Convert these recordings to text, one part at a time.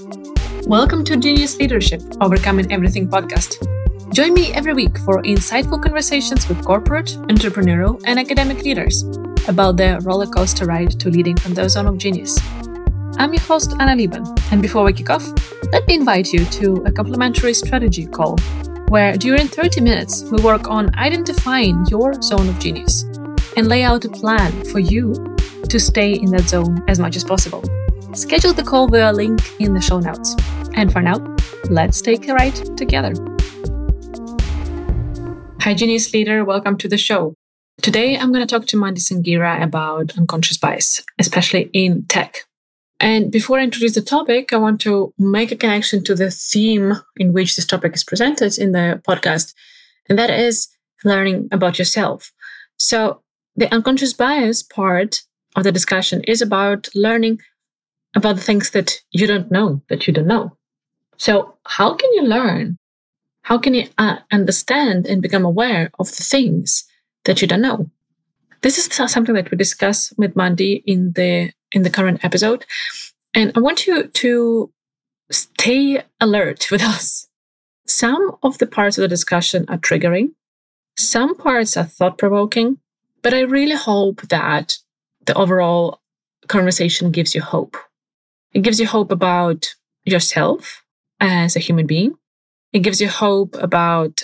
Welcome to Genius Leadership Overcoming Everything podcast. Join me every week for insightful conversations with corporate, entrepreneurial, and academic leaders about their roller coaster ride to leading from the zone of genius. I'm your host, Anna Liebel, and before we kick off, let me invite you to a complimentary strategy call where during 30 minutes we work on identifying your zone of genius and lay out a plan for you to stay in that zone as much as possible. Schedule the call via link in the show notes. And for now, let's take a ride together. Hi, Genius Leader. Welcome to the show. Today, I'm going to talk to Mandy Sanghera about unconscious bias, especially in tech. And before I introduce the topic, I want to make a connection to the theme in which this topic is presented in the podcast, and that is learning about yourself. So, the unconscious bias part of the discussion is about learning about the things that you don't know, that you don't know. So, how can you learn? How can you uh, understand and become aware of the things that you don't know? This is something that we discuss with Mandy in the in the current episode, and I want you to stay alert with us. Some of the parts of the discussion are triggering, some parts are thought provoking, but I really hope that the overall conversation gives you hope. It gives you hope about yourself as a human being. It gives you hope about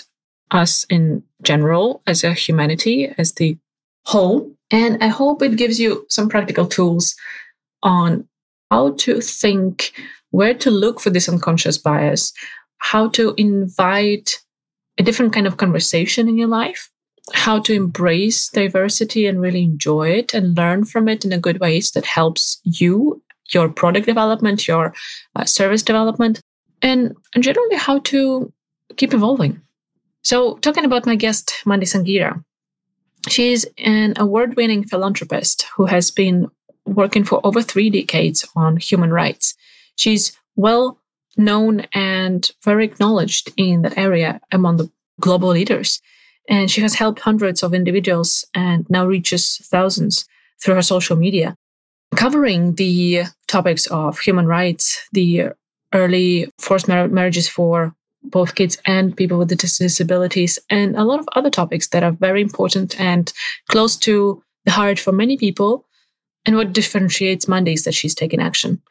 us in general as a humanity, as the whole. And I hope it gives you some practical tools on how to think, where to look for this unconscious bias, how to invite a different kind of conversation in your life, how to embrace diversity and really enjoy it and learn from it in a good ways that helps you, your product development, your uh, service development, and, generally how to keep evolving. So, talking about my guest, Mandy Sanghera, she's an award winning philanthropist who has been working for over three decades on human rights. She's well known and very acknowledged in that area among the global leaders. And she has helped hundreds of individuals and now reaches thousands through her social media, covering the topics of human rights, the early forced mar- marriages for both kids and people with disabilities, and a lot of other topics that are very important and close to the heart for many people. And what differentiates Mandy is that she's taking action.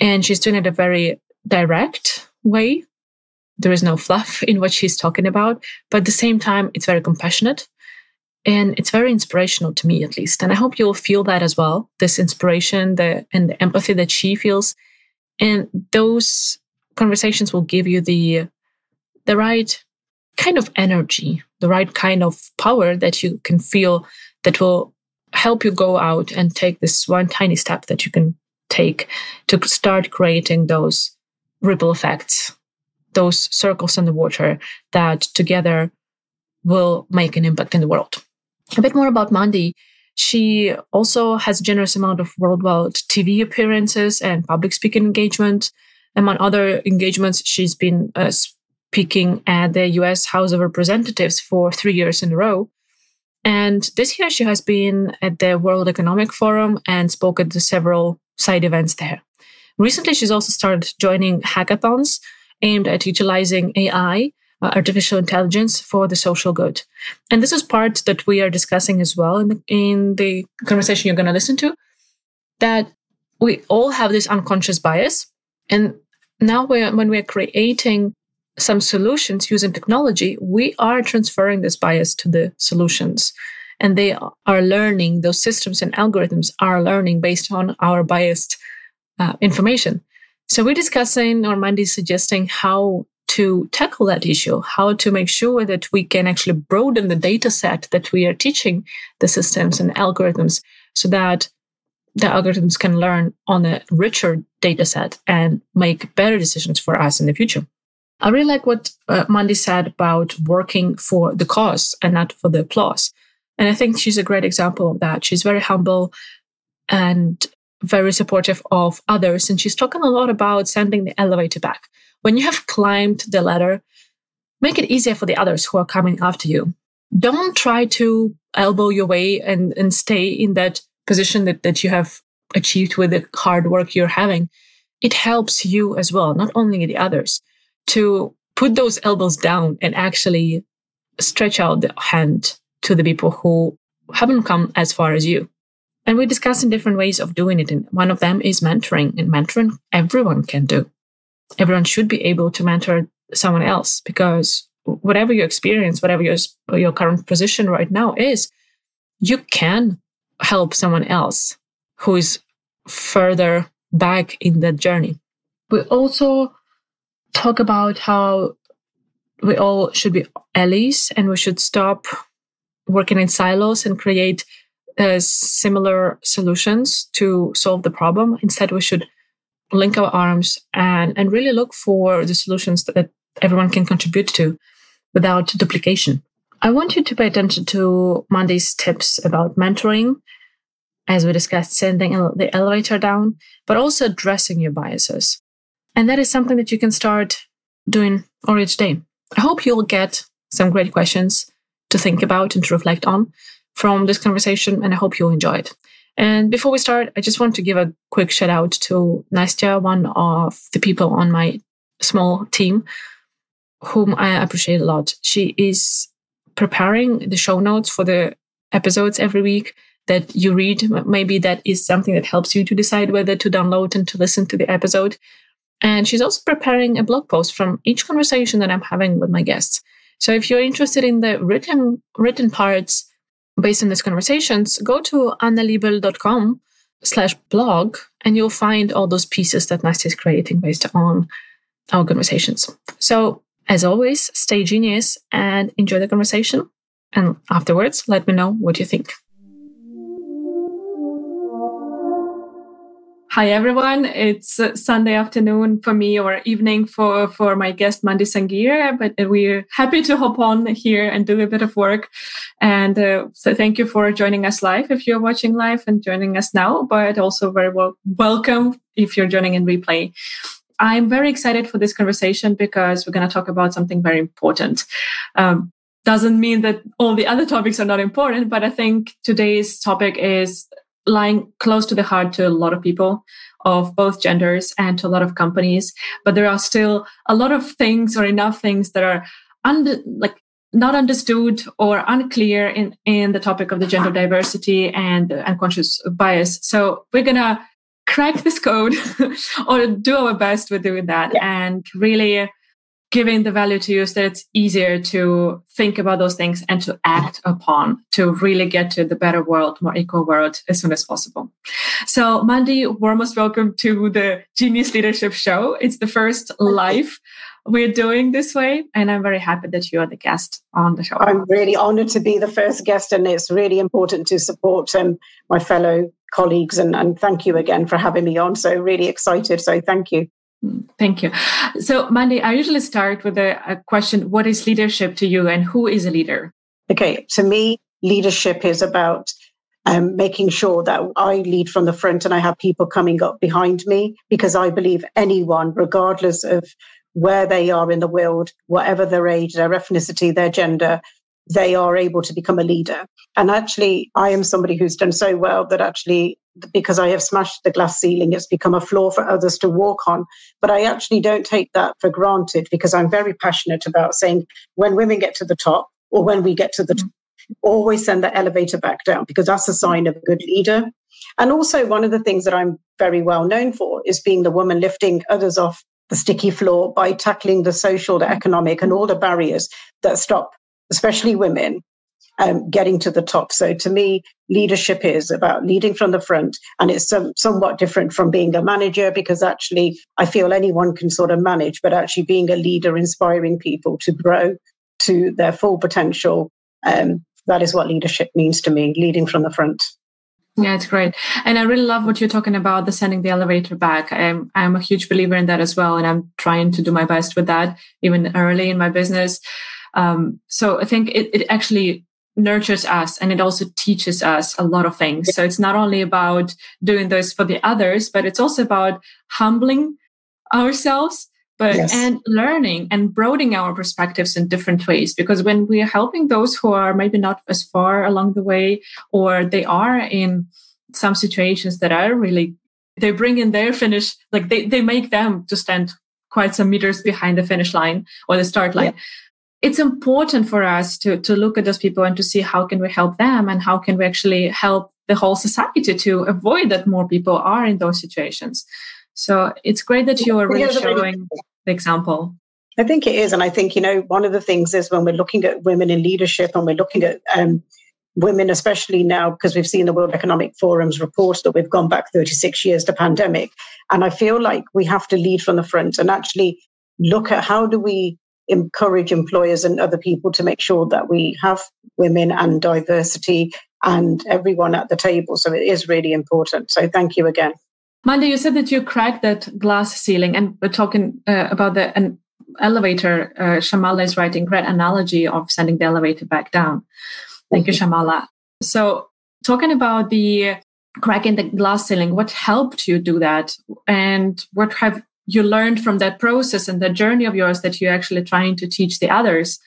And she's doing it a very direct way. There is no fluff in what she's talking about, but at the same time, it's very compassionate and it's very inspirational to me at least. And i hope you'll feel that as well this inspiration the and the empathy that she feels. And those conversations will give you the the right kind of energy the right kind of power that you can feel that will help you go out and take this one tiny step that you can take to start creating those ripple effects those circles in the water that together will make an impact in the world a bit more about Mandy she also has a generous amount of worldwide TV appearances and public speaking engagement. Among other engagements, she's been uh, speaking at the US House of Representatives for three years in a row. And this year, she has been at the World Economic Forum and spoke at several side events there. Recently, she's also started joining hackathons aimed at utilizing AI uh, artificial intelligence for the social good. And this is part that we are discussing as well in the, in the conversation you're going to listen to, that we all have this unconscious bias. And now we're, when we're creating some solutions using technology, we are transferring this bias to the solutions. And they are learning, those systems and algorithms are learning based on our biased uh, information. So we're discussing, or Mandy is suggesting how to tackle that issue, how to make sure that we can actually broaden the data set that we are teaching the systems and algorithms so that the algorithms can learn on a richer data set and make better decisions for us in the future. I really like what uh, Mandy said about working for the cause and not for the applause. And I think she's a great example of that. She's very humble and very supportive of others. And she's talking a lot about sending the elevator back. When you have climbed the ladder, make it easier for the others who are coming after you. Don't try to elbow your way and, and stay in that position that, that you have achieved with the hard work you're having. it helps you as well, not only the others, to put those elbows down and actually stretch out the hand to the people who haven't come as far as you. And we discuss in different ways of doing it. And one of them is mentoring. And mentoring, everyone can do. Everyone should be able to mentor someone else because whatever your experience, whatever your, your current position right now is, you can help someone else who is further back in that journey. We also talk about how we all should be allies and we should stop working in silos and create uh, similar solutions to solve the problem. Instead, we should link our arms and, and really look for the solutions that everyone can contribute to without duplication. I want you to pay attention to Mandy's tips about mentoring, as we discussed, sending the elevator down, but also addressing your biases. And that is something that you can start doing already today. I hope you'll get some great questions to think about and to reflect on from this conversation, and I hope you'll enjoy it. And before we start, I just want to give a quick shout out to Nastya, one of the people on my small team, whom I appreciate a lot. She is preparing the show notes for the episodes every week that you read. Maybe that is something that helps you to decide whether to download and to listen to the episode. And she's also preparing a blog post from each conversation that I'm having with my guests. So if you're interested in the written written parts based on these conversations, go to annaliebel.com slash blog and you'll find all those pieces that Nastya is creating based on our conversations. So as always, stay genius and enjoy the conversation. And afterwards, let me know what you think. Hi everyone. It's uh, Sunday afternoon for me or evening for, for my guest Mandy Sanghera, but we're happy to hop on here and do a bit of work. And uh, so thank you for joining us live if you're watching live and joining us now, but also very well welcome if you're joining in replay. I'm very excited for this conversation because we're going to talk about something very important. Um, doesn't mean that all the other topics are not important, but I think today's topic is lying close to the heart to a lot of people of both genders and to a lot of companies but there are still a lot of things or enough things that are under like not understood or unclear in in the topic of the gender diversity and unconscious bias so we're gonna crack this code or do our best with doing that yeah. and really giving the value to you so that it's easier to think about those things and to act upon to really get to the better world, more equal world as soon as possible. So, Mandy, warmest welcome to the Genius Leadership Show. It's the first live we're doing this way, and I'm very happy that you are the guest on the show. I'm really honored to be the first guest, and it's really important to support um, my fellow colleagues. And, and thank you again for having me on. So, really excited. So, thank you. Thank you. So, Mandy, I usually start with a, a, question What is leadership to you, and who is a leader? Okay, to me, leadership is about um, making sure that I lead from the front and I have people coming up behind me because I believe anyone, regardless of where they are in the world, whatever their age, their ethnicity, their gender, they are able to become a leader. And actually, I am somebody who's done so well that actually, because I have smashed the glass ceiling, it's become a floor for others to walk on. But I actually don't take that for granted because I'm very passionate about saying when women get to the top or when we get to the mm-hmm. top, always send the elevator back down because that's a sign of a good leader. And also, one of the things that I'm very well known for is being the woman lifting others off the sticky floor by tackling the social, the economic, and all the barriers that stop especially women, um, getting to the top. So to me, leadership is about leading from the front, and it's some, somewhat different from being a manager because actually I feel anyone can sort of manage, but actually being a leader, inspiring people to grow to their full potential. Um, that is what leadership means to me, leading from the front. Yeah, it's great. And I really love what you're talking about, the sending the elevator back. I'm, I'm a huge believer in that as well. And I'm trying to do my best with that, even early in my business. Um, so I think it, it actually nurtures us and it also teaches us a lot of things. So it's not only about doing this for the others, but it's also about humbling ourselves but yes. and learning and broadening our perspectives in different ways because when we are helping those who are maybe not as far along the way or they are in some situations that are really they bring in their finish, like they, they make them to stand quite some meters behind the finish line or the start line. Yeah. It's important for us to, to look at those people and to see how can we help them and how can we actually help the whole society to avoid that more people are in those situations. So it's great that you are really showing the example. I think it is. And I think, you know, one of the things is when we're looking at women in leadership and we're looking at um, women, especially now, because we've seen the World Economic Forum's report that we've gone back 36 years to pandemic. And I feel like we have to lead from the front and actually look at how do we encourage employers and other people to make sure that we have women and diversity and everyone at the table. So it is really important. So thank you again. Mandy, you said that you cracked that glass ceiling, and we're talking uh, about the an elevator. Uh, Shamala is writing great analogy of sending the elevator back down. Thank you, Shamala. So, talking about the cracking the glass ceiling, what helped you do that? And what have you learned from that process and that journey of yours that you're actually trying to teach the others?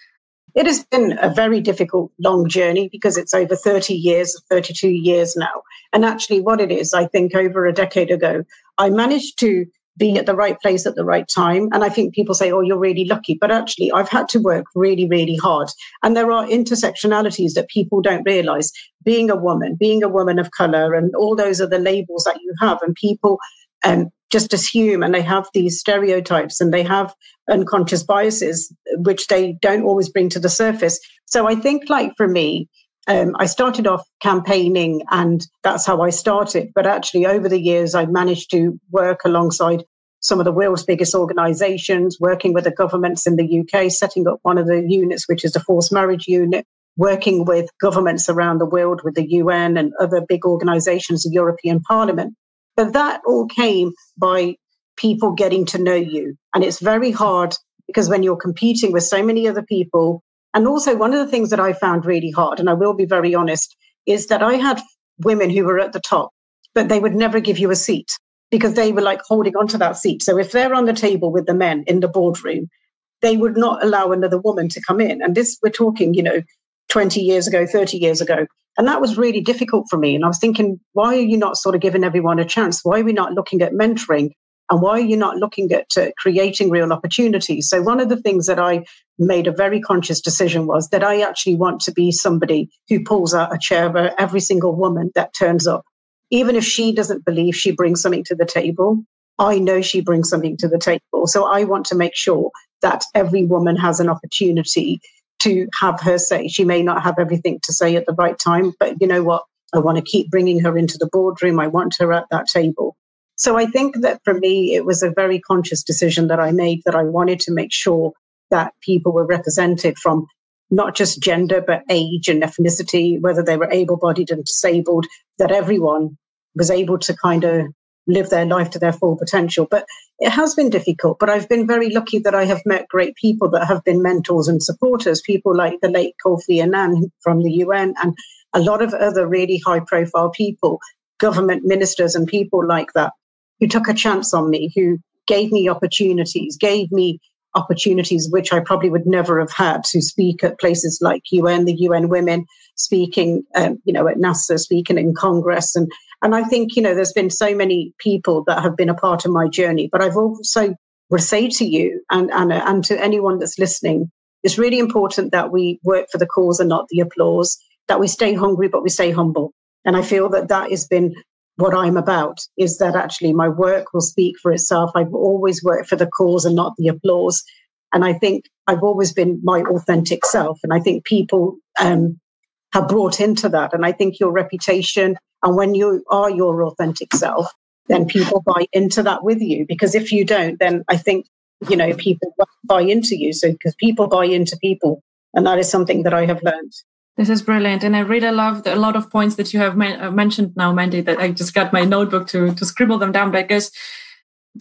It has been a very difficult, long journey because it's over 30 years, 32 years now. And actually, what it is, I think over a decade ago, I managed to be at the right place at the right time. And I think people say, oh, you're really lucky. But actually, I've had to work really, really hard. And there are intersectionalities that people don't realize. Being a woman, being a woman of color, and all those are the labels that you have. And people um, just assume and they have these stereotypes and they have unconscious biases, which they don't always bring to the surface. So I think, like for me, um, I started off campaigning and that's how I started. But actually, over the years, I've managed to work alongside some of the world's biggest organizations, working with the governments in the UK, setting up one of the units, which is the forced marriage unit, working with governments around the world, with the UN and other big organizations, the European Parliament. But that all came by people getting to know you. And it's very hard because when you're competing with so many other people, and also, one of the things that I found really hard, and I will be very honest, is that I had women who were at the top, but they would never give you a seat because they were like holding onto that seat. So if they're on the table with the men in the boardroom, they would not allow another woman to come in. And this, we're talking, you know, 20 years ago, 30 years ago. And that was really difficult for me. And I was thinking, why are you not sort of giving everyone a chance? Why are we not looking at mentoring? And why are you not looking at uh, creating real opportunities? So, one of the things that I made a very conscious decision was that I actually want to be somebody who pulls out a chair for every single woman that turns up. Even if she doesn't believe she brings something to the table, I know she brings something to the table. So, I want to make sure that every woman has an opportunity to have her say. She may not have everything to say at the right time, but you know what? I want to keep bringing her into the boardroom. I want her at that table. So I think that for me, it was a very conscious decision that I made that I wanted to make sure that people were represented from not just gender, but age and ethnicity, whether they were able bodied and disabled, that everyone was able to kind of live their life to their full potential. But it has been difficult, but I've been very lucky that I have met great people that have been mentors and supporters, people like the late Kofi Annan from the UN and a lot of other really high profile people, government ministers and people like that who took a chance on me, who gave me opportunities, gave me opportunities which I probably would never have had to speak at places like UN, the UN Women, speaking, um, you know, at NASA, speaking in Congress, and and I think you know there's been so many people that have been a part of my journey. But I've also would say to you and and and to anyone that's listening, it's really important that we work for the cause and not the applause. That we stay hungry, but we stay humble. And I feel that that has been what I'm about is that actually my work will speak for itself. I've always worked for the cause and not the applause. And I think I've always been my authentic self. And I think people um, have brought into that. And I think your reputation, and when you are your authentic self, then people buy into that with you. Because if you don't, then I think, you know, people buy into you. So because people buy into people. And that is something that I have learned. This is brilliant, and I really love a lot of points that you have uh, mentioned now, Mandy. That I just got my notebook to to scribble them down because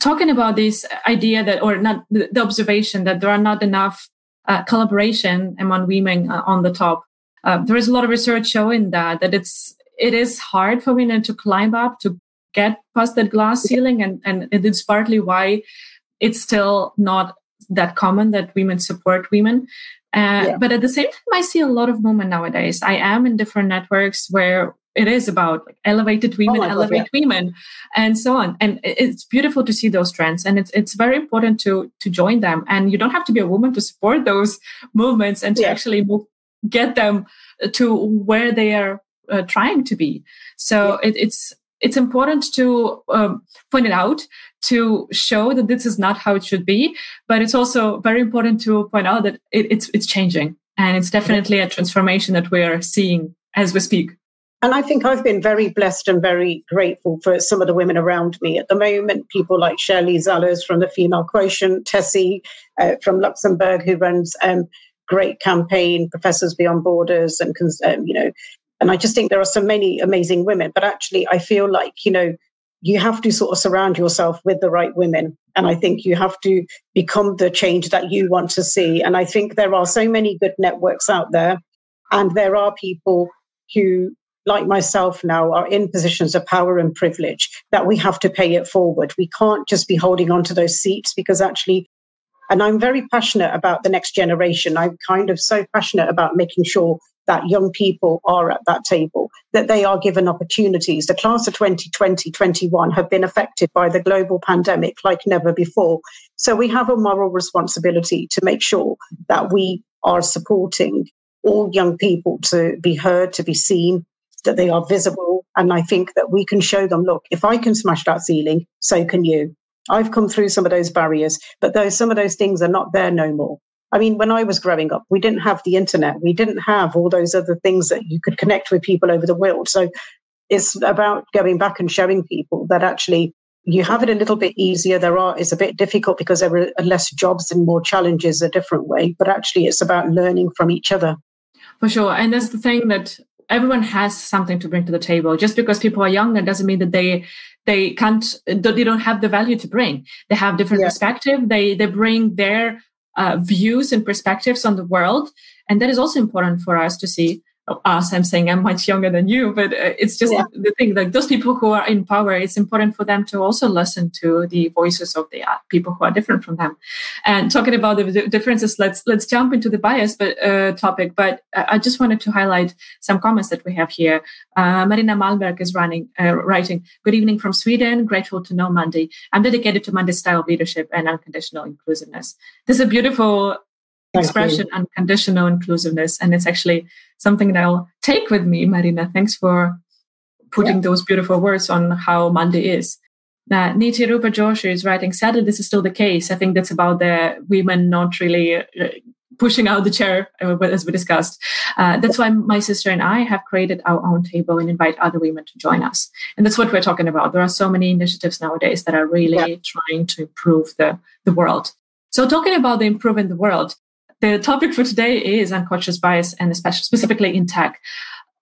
talking about this idea that, or not the observation that there are not enough uh, collaboration among women uh, on the top. Uh, there is a lot of research showing that that it's it is hard for women to climb up to get past that glass ceiling, and and it is partly why it's still not that common that women support women. Uh, yeah. But at the same time, I see a lot of movement nowadays. I am in different networks where it is about like elevated women, oh elevate God, yeah. women, and so on. And it's beautiful to see those trends, and it's it's very important to to join them. And you don't have to be a woman to support those movements and to yeah. actually move, get them to where they are uh, trying to be. So yeah. it, it's it's important to um, point it out to show that this is not how it should be but it's also very important to point out that it, it's it's changing and it's definitely a transformation that we are seeing as we speak and I think I've been very blessed and very grateful for some of the women around me at the moment. People like Shelley Zalis from the Female Quotient, Tessie uh, from Luxembourg, who runs um, great campaign, Professors Beyond Borders, and um, you know, and I just think there are so many amazing women. But actually, I feel like, you know, you have to sort of surround yourself with the right women. And I think you have to become the change that you want to see. And I think there are so many good networks out there. And there are people who, like myself now, are in positions of power and privilege that we have to pay it forward. We can't just be holding on to those seats because actually, and I'm very passionate about the next generation. I'm kind of so passionate about making sure that young people are at that table, that they are given opportunities. The class of 2020 21 have been affected by the global pandemic like never before. So we have a moral responsibility to make sure that we are supporting all young people to be heard, to be seen, that they are visible. And I think that we can show them look, if I can smash that ceiling, so can you. I've come through some of those barriers, but those some of those things are not there no more. I mean, when I was growing up, we didn't have the internet. We didn't have all those other things that you could connect with people over the world. So it's about going back and showing people that actually you have it a little bit easier. There are it's a bit difficult because there are less jobs and more challenges a different way. But actually, it's about learning from each other. For sure, and that's the thing that everyone has something to bring to the table. Just because people are younger doesn't mean that they they can't they don't have the value to bring. They have different yeah. perspective. They they bring their uh, views and perspectives on the world. And that is also important for us to see us i'm saying i'm much younger than you but uh, it's just yeah. the thing that those people who are in power it's important for them to also listen to the voices of the uh, people who are different from them. And talking about the differences let's let's jump into the bias but uh, topic but i just wanted to highlight some comments that we have here. Uh, marina malberg is running uh, writing good evening from sweden grateful to know mandy i'm dedicated to mandy style leadership and unconditional inclusiveness. This is a beautiful Thank expression you. unconditional inclusiveness and it's actually something that i'll take with me marina thanks for putting yeah. those beautiful words on how Mandy is now, Niti Rupa Joshi is writing, sadly, this is still the case. I think that's about the women not really uh, pushing out the chair, uh, as we discussed. Uh, that's why my sister and I have created our own table and invite other women to join us. And that's what we're talking about. There are so many initiatives nowadays that are really yeah. trying to improve the, the world. So, talking about the improving the world, the topic for today is unconscious bias and especially specifically in tech.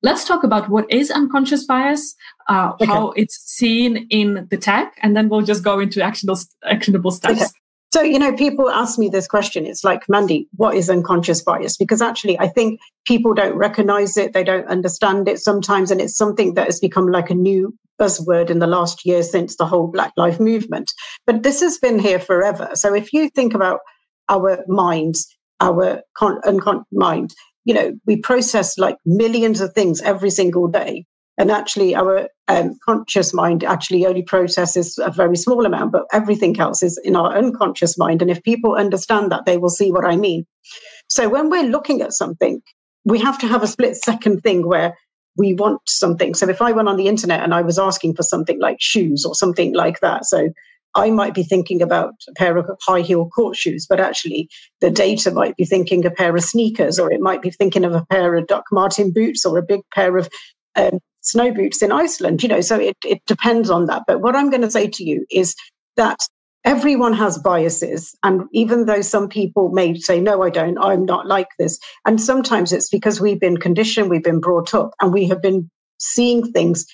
Let's talk about what is unconscious bias, uh, okay. how it's seen in the tech, and then we'll just go into actionable, actionable steps. Okay. So, you know, people ask me this question. It's like, Mandy, what is unconscious bias? Because actually, I think people don't recognize it, they don't understand it sometimes. And it's something that has become like a new buzzword in the last year since the whole Black Lives Movement. But this has been here forever. So, if you think about our minds, our con- unconscious mind. You know, we process like millions of things every single day. And actually, our um, conscious mind actually only processes a very small amount, but everything else is in our unconscious mind. And if people understand that, they will see what I mean. So when we're looking at something, we have to have a split second thing where we want something. So if I went on the internet and I was asking for something like shoes or something like that, so I might be thinking about a pair of high heel court shoes, but actually the data might be thinking a pair of sneakers, or it might be thinking of a pair of Doc Martin boots or a big pair of um, snow boots in Iceland. You know, so it, it depends on that. But what I'm going to say to you is that everyone has biases. And even though some people may say, no, I don't, I'm not like this. And sometimes it's because we've been conditioned, we've been brought up, and we have been seeing things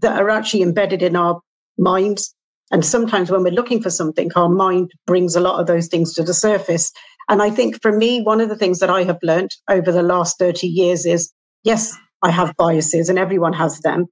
that are actually embedded in our minds and sometimes when we're looking for something, our mind brings a lot of those things to the surface. And I think for me, one of the things that I have learned over the last 30 years is yes, I have biases and everyone has them.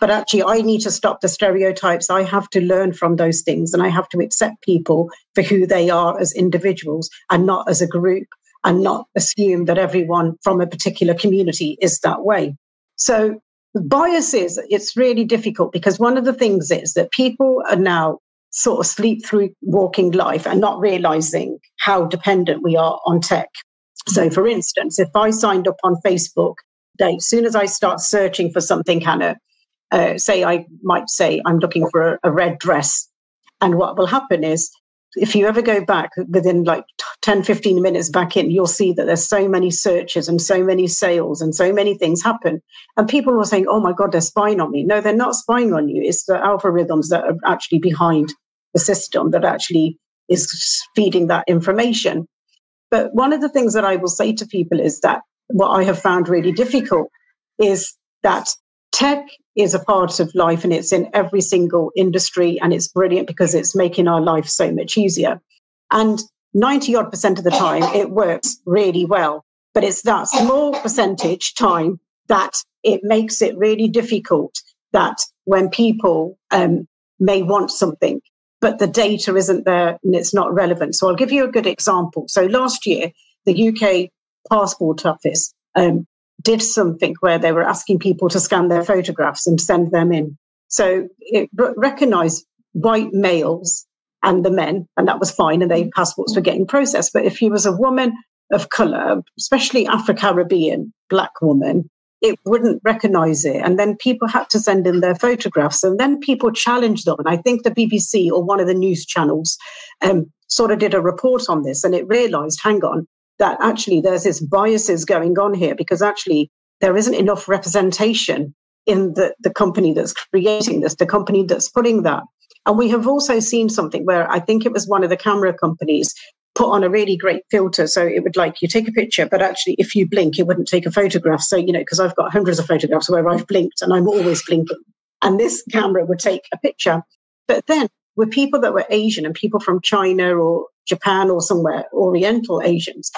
But actually, I need to stop the stereotypes. I have to learn from those things and I have to accept people for who they are as individuals and not as a group and not assume that everyone from a particular community is that way. So biases, it's really difficult because one of the things is that people are now sort of sleep through walking life and not realizing how dependent we are on tech. So, for instance, if I signed up on Facebook, as soon as I start searching for something, Hannah, uh, say I might say I'm looking for a, a red dress. And what will happen is if you ever go back within like 10 15 minutes back in you'll see that there's so many searches and so many sales and so many things happen. And people are saying oh my god they're spying on me. No they're not spying on you. It's the algorithms that are actually behind the system that actually is feeding that information. But one of the things that i will say to people is that what i have found really difficult is that tech is a part of life and it's in every single industry and it's brilliant because it's making our life so much easier. And 90 odd percent of the time it works really well. But it's that small percentage time that it makes it really difficult that when people um, may want something, but the data isn't there and it's not relevant. So I'll give you a good example. So last year, the UK Passport Office um, did something where they were asking people to scan their photographs and send them in. So it recognized white males and the men, and that was fine, and their passports were getting processed. But if you was a woman of color, especially Afro Caribbean black woman, it wouldn't recognize it. And then people had to send in their photographs, and then people challenged them. And I think the BBC or one of the news channels um, sort of did a report on this, and it realized, hang on, that actually there's this biases going on here because actually there isn't enough representation in the, the company that's creating this, the company that's putting that. And we have also seen something where I think it was one of the camera companies put on a really great filter. So it would like you take a picture, but actually, if you blink, it wouldn't take a photograph. So, you know, because I've got hundreds of photographs where I've blinked and I'm always blinking. And this camera would take a picture. But then with people that were Asian and people from China or Japan or somewhere, Oriental Asians,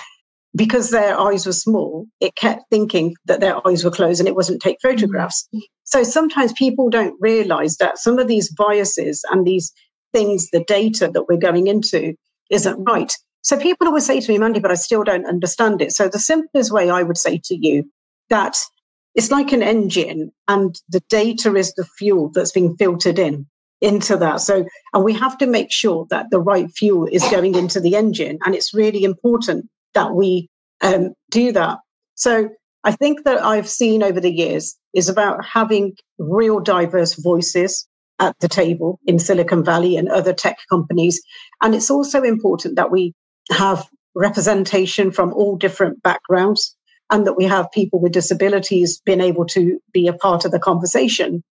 because their eyes were small, it kept thinking that their eyes were closed and it wasn't take photographs. Mm-hmm. So sometimes people don't realize that some of these biases and these things, the data that we're going into isn't right. So people always say to me, Mandy, but I still don't understand it. So the simplest way I would say to you that it's like an engine and the data is the fuel that's being filtered in into that. So, and we have to make sure that the right fuel is going into the engine. And it's really important that we um, do that. So I think that I've seen over the years is about having real diverse voices at the table in Silicon Valley and other tech companies. And it's also important that we have representation from all different backgrounds and that we have people with disabilities being able to be a part of the conversation.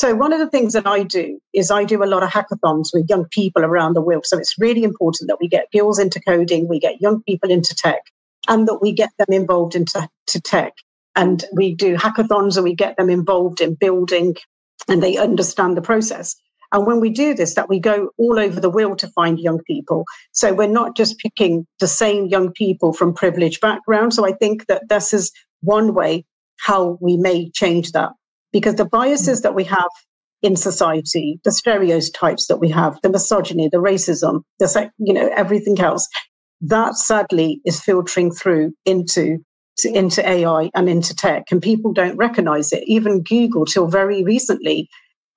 So one of the things that I do is I do a lot of hackathons with young people around the world. So it's really important that we get girls into coding, we get young people into tech, and that we get them involved into to tech. And we do hackathons and we get them involved in building and they understand the process. And when we do this, that we go all over the world to find young people. So we're not just picking the same young people from privileged backgrounds. So I think that this is one way how we may change that because the biases that we have in society, the stereotypes that we have, the misogyny, the racism, the you know everything else, that sadly is filtering through into into AI and into tech, and people don't recognize it. Even Google, till very recently,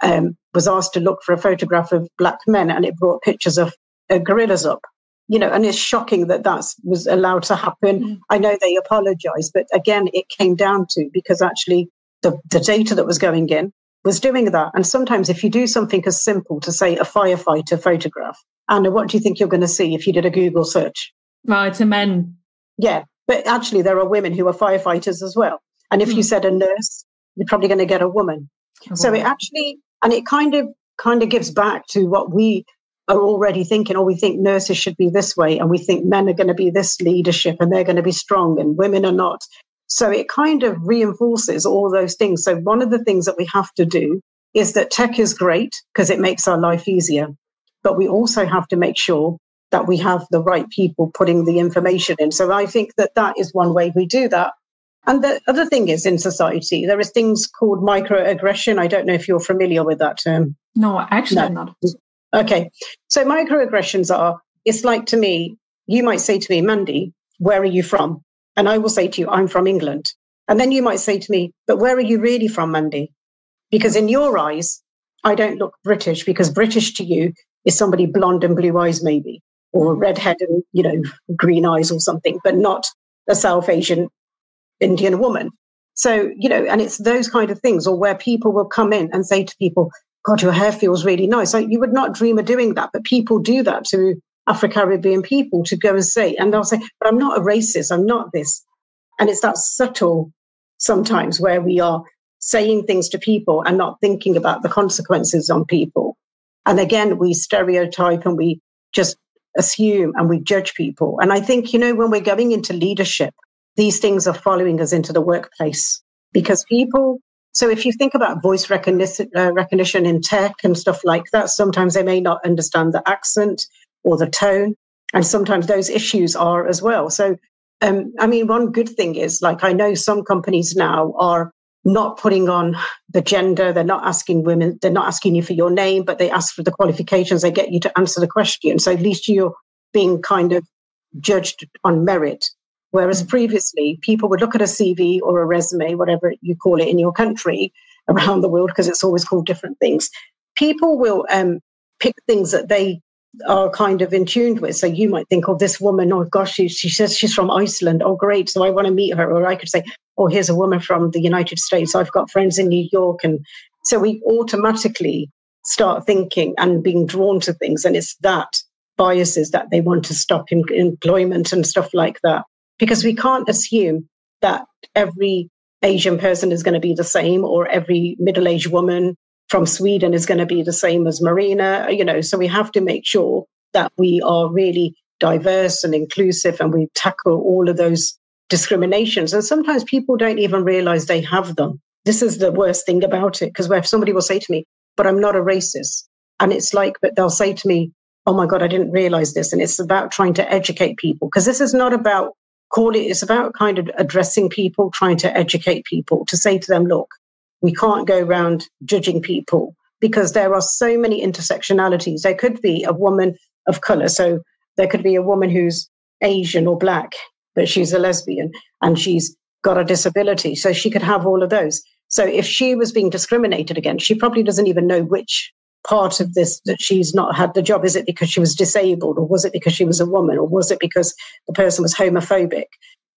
um, was asked to look for a photograph of black men, and it brought pictures of uh, gorillas up. You know, and it's shocking that that was allowed to happen. Mm. I know they apologized, but again, it came down to because actually the, the data that was going in was doing that. And sometimes if you do something as simple to say a firefighter photograph, Anna, what do you think you're going to see if you did a Google search? Right, it's a men. Yeah. But actually, there are women who are firefighters as well. And if mm. you hmm. said a nurse, you're probably going to get a woman. Oh, so it actually, and it kind of, kind of gives back to what we are already thinking, or we think nurses should be this way, and we think men are going to be this leadership and they're going to be strong and women are not. So it kind of reinforces all those things. So one of the things that we have to do is that tech is great because it makes our life easier. But we also have to make sure that we have the right people putting the information in. So I think that that is one way we do that. And the other thing is in society, there is things called microaggression. I don't know if you're familiar with that term. No, actually, no. I'm not. Okay. So microaggressions are, it's like to me, you might say to me, Mandy, where are you from? And I will say to you, I'm from England. And then you might say to me, but where are you really from, Mandy? Because in your eyes, I don't look British because British to you is somebody blonde and blue eyes, maybe, or redhead and, you know, green eyes or something, but not a South Asian Indian woman. So, you know, and it's those kind of things, or where people will come in and say to people, God, your hair feels really nice. Like you would not dream of doing that, but people do that to Afro Caribbean people to go and say, and they'll say, but I'm not a racist, I'm not this. And it's that subtle sometimes where we are saying things to people and not thinking about the consequences on people. And again, we stereotype and we just assume and we judge people. And I think, you know, when we're going into leadership, these things are following us into the workplace because people. So if you think about voice recognition, uh, recognition in tech and stuff like that, sometimes they may not understand the accent or the tone, and sometimes those issues are as well. So, um, I mean, one good thing is like I know some companies now are not putting on the gender. They're not asking women. They're not asking you for your name, but they ask for the qualifications. They get you to answer the question. So at least you're being kind of judged on merit Whereas mm. previously, people would look at a CV or a resume, whatever you call it in your country, around the world, because it's always called different things. People will um, pick things that they are kind of in tune with. So you might think, oh, this woman, oh gosh, she, she says she's from Iceland. Oh, great. So I want to meet her. Or I could say, oh, here's a woman from the United States. I've got friends in New York. And so we automatically start thinking and being drawn to things. And it's that biases that they want to stop in employment and stuff like that because we can't assume that every Asian person is going to be the same or every middle aged woman from Sweden is going to be the same as Marina, you know. So we have to make sure that we are really diverse and inclusive and we tackle all of those discriminations. And sometimes people don't even realize they have them. This is the worst thing about it because where somebody will say to me, but I'm not a racist. And it's like, but they'll say to me, oh my God, I didn't realize this. And it's about trying to educate people because this is not about call it, it's about kind of addressing people, trying to educate people, to say to them, look, we can't go around judging people because there are so many intersectionalities. There could be a woman of color. So there could be a woman who's Asian or black, but she's a lesbian and she's got a disability. So she could have all of those. So if she was being discriminated against, she probably doesn't even know which part of this that she's not had the job? Is it because she was disabled, or was it because she was a woman, or was it because the person was homophobic?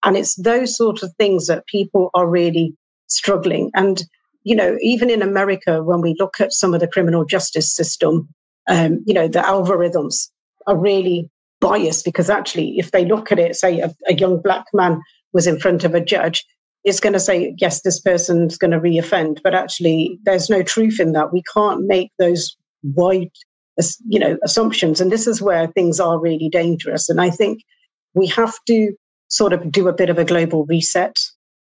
And it's those sort of things that people are really struggling. And, you know, even in America, when we look at some of the criminal justice system, um, you know, the algorithms are really biased because actually, if they look at it, say a, a young black man was in front of a judge, it's going to say, yes, this person's going to reoffend, but actually there's no truth in that. We can't make those wide, you know, assumptions. And this is where things are really dangerous. And I think we have to sort of do a bit of a global reset.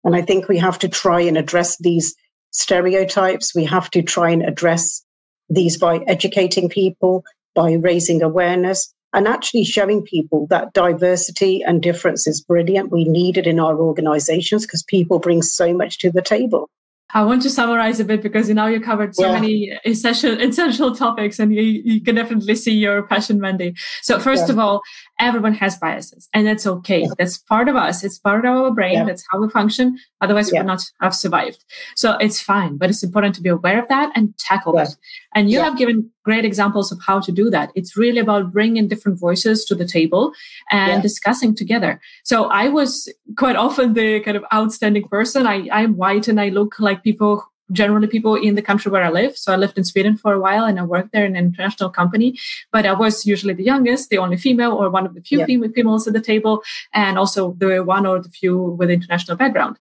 And I think we have to try and address these stereotypes. We have to try and address these by educating people, by raising awareness, and actually showing people that diversity and difference is brilliant. We need it in our organizations because people bring so much to the table. I want to summarize a bit because you know you covered so yeah. many essential essential topics and you, you can definitely see your passion, Mandy. So first yeah. of all, everyone has biases and that's okay. Yeah. That's part of us. It's part of our brain. That's how we function. Otherwise we would not have survived. So it's fine, but it's important to be aware of that and tackle it. And you have given great examples of how to do that. It's really about bringing different voices to the table and discussing together. So I was quite often the kind of outstanding person. I, I'm white and I look like people generally people in the country where I live. So I lived in Sweden for a while and I worked there in an international company, but I was usually the youngest, the only female or one of the few yeah. females at the table, and also the one or the few with international background.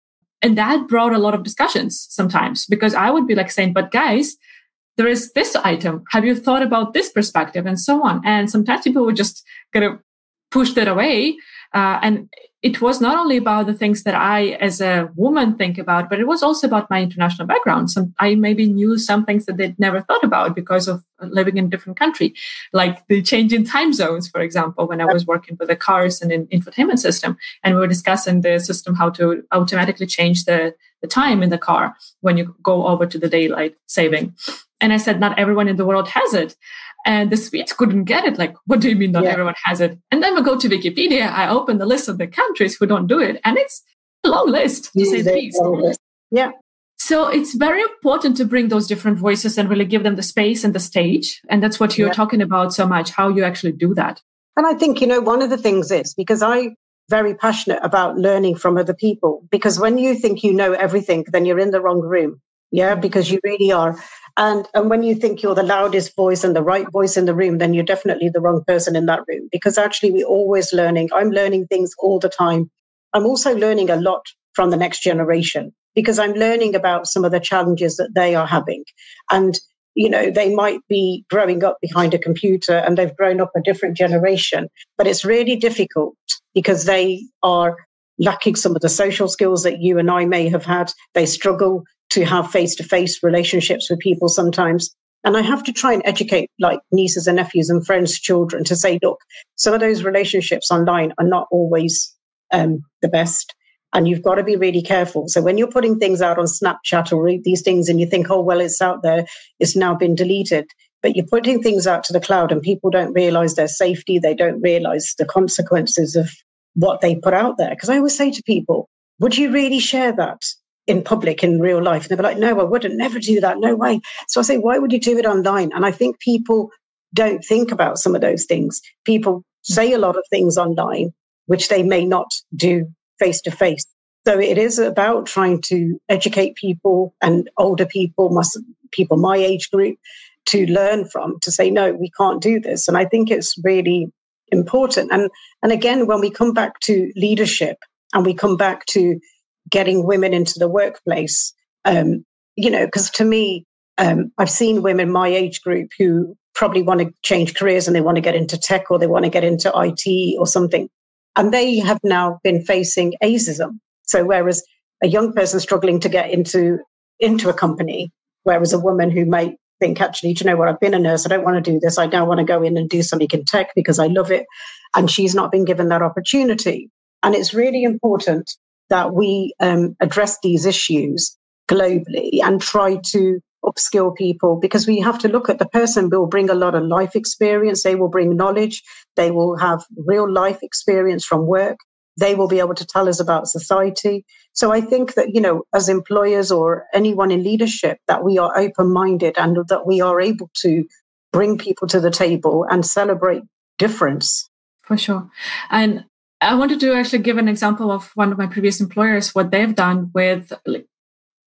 And that brought a lot of discussions sometimes because I would be like saying, but guys, there is this item. Have you thought about this perspective and so on? And sometimes people would just kind of push that away. Uh, and it was not only about the things that I, as a woman, think about, but it was also about my international background. Some I maybe knew some things that they'd never thought about because of living in a different country, like the change in time zones, for example. When I was working with the cars and an infotainment system, and we were discussing the system how to automatically change the the time in the car when you go over to the daylight saving. And I said, not everyone in the world has it. And the Swedes couldn't get it. Like, what do you mean not yeah. everyone has it? And then we go to Wikipedia. I open the list of the countries who don't do it. And it's a long list to say the least. Yeah. So it's very important to bring those different voices and really give them the space and the stage. And that's what you're yeah. talking about so much, how you actually do that. And I think, you know, one of the things is because I very passionate about learning from other people because when you think you know everything, then you're in the wrong room. Yeah, because you really are. And and when you think you're the loudest voice and the right voice in the room, then you're definitely the wrong person in that room. Because actually we're always learning. I'm learning things all the time. I'm also learning a lot from the next generation because I'm learning about some of the challenges that they are having. And you know, they might be growing up behind a computer and they've grown up a different generation, but it's really difficult because they are lacking some of the social skills that you and I may have had. They struggle to have face to face relationships with people sometimes. And I have to try and educate like nieces and nephews and friends' children to say, look, some of those relationships online are not always um, the best. And you've got to be really careful. So when you're putting things out on Snapchat or these things and you think, oh, well, it's out there, it's now been deleted. But you're putting things out to the cloud and people don't realize their safety. They don't realize the consequences of what they put out there. Because I always say to people, would you really share that in public in real life? And they'll be like, no, I wouldn't never do that. No way. So I say, why would you do it online? And I think people don't think about some of those things. People say a lot of things online, which they may not do face to face. So it is about trying to educate people and older people, people my age group, to learn from, to say, no, we can't do this. And I think it's really important. And, and again, when we come back to leadership and we come back to getting women into the workplace, um, you know, because to me, um, I've seen women my age group who probably want to change careers and they want to get into tech or they want to get into IT or something. And they have now been facing ageism. So whereas a young person struggling to get into into a company, whereas a woman who might think, actually, do you know what? I've been a nurse. I don't want to do this. I now want to go in and do something in tech because I love it. And she's not been given that opportunity. And it's really important that we um, address these issues globally and try to upskill people because we have to look at the person will bring a lot of life experience. They will bring knowledge. They will have real life experience from work. They will be able to tell us about society. So i think that you know as employers or anyone in leadership that we are open minded and that we are able to bring people to the table and celebrate difference. For sure. And I wanted to actually give an example of one of my previous employers, what they've done with like,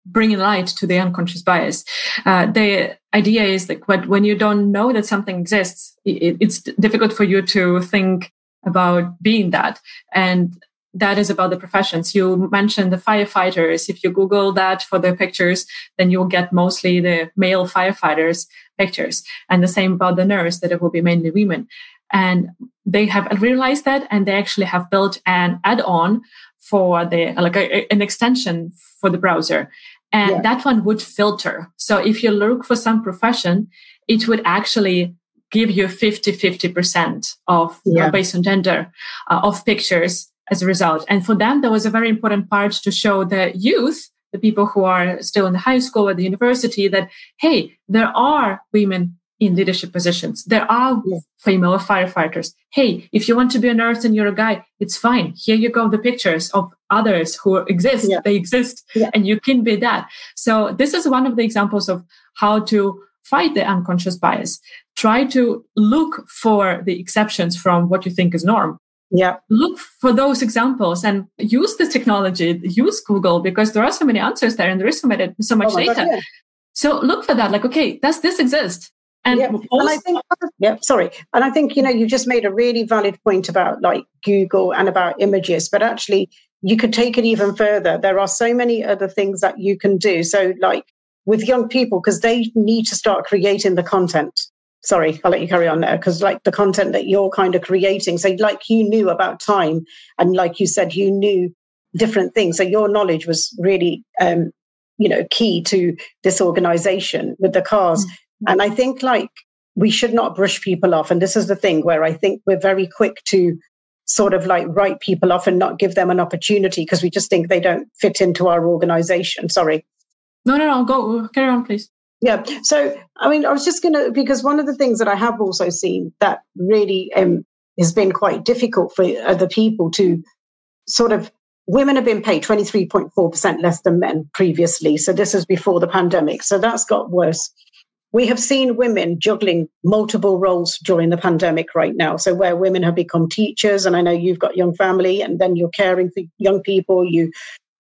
bringing light to the unconscious bias. Uh, the idea is that when you don't know that something exists, it, it's difficult for you to think about being that. And that is about the professions. You mentioned the firefighters. If you Google that for the pictures, then you'll get mostly the male firefighters pictures. And the same about the nurse, that it will be mainly women. And they have realized that and they actually have built an add-on for the like a, an extension for the browser and yeah. that one would filter so if you look for some profession it would actually give you 50 50% of yeah. uh, based on gender uh, of pictures as a result and for them there was a very important part to show the youth the people who are still in the high school or the university that hey there are women in leadership positions. There are yeah. female firefighters. Hey, if you want to be a nurse and you're a guy, it's fine. Here you go, the pictures of others who exist. Yeah. They exist yeah. and you can be that. So this is one of the examples of how to fight the unconscious bias. Try to look for the exceptions from what you think is norm. Yeah. Look for those examples and use the technology, use Google because there are so many answers there and there is so, many, so much oh data. God. So look for that. Like, okay, does this exist? And, yeah. and I think, yeah, sorry. And I think, you know, you just made a really valid point about like Google and about images, but actually you could take it even further. There are so many other things that you can do. So, like with young people, because they need to start creating the content. Sorry, I'll let you carry on there because, like, the content that you're kind of creating. So, like, you knew about time, and like you said, you knew different things. So, your knowledge was really, um, you know, key to this organization with the cars. Mm. And I think like we should not brush people off. And this is the thing where I think we're very quick to sort of like write people off and not give them an opportunity because we just think they don't fit into our organization. Sorry. No, no, no. Go carry on, please. Yeah. So, I mean, I was just going to, because one of the things that I have also seen that really um, has been quite difficult for other people to sort of women have been paid 23.4% less than men previously. So this is before the pandemic. So that's got worse. We have seen women juggling multiple roles during the pandemic right now. So where women have become teachers, and I know you've got young family, and then you're caring for young people, you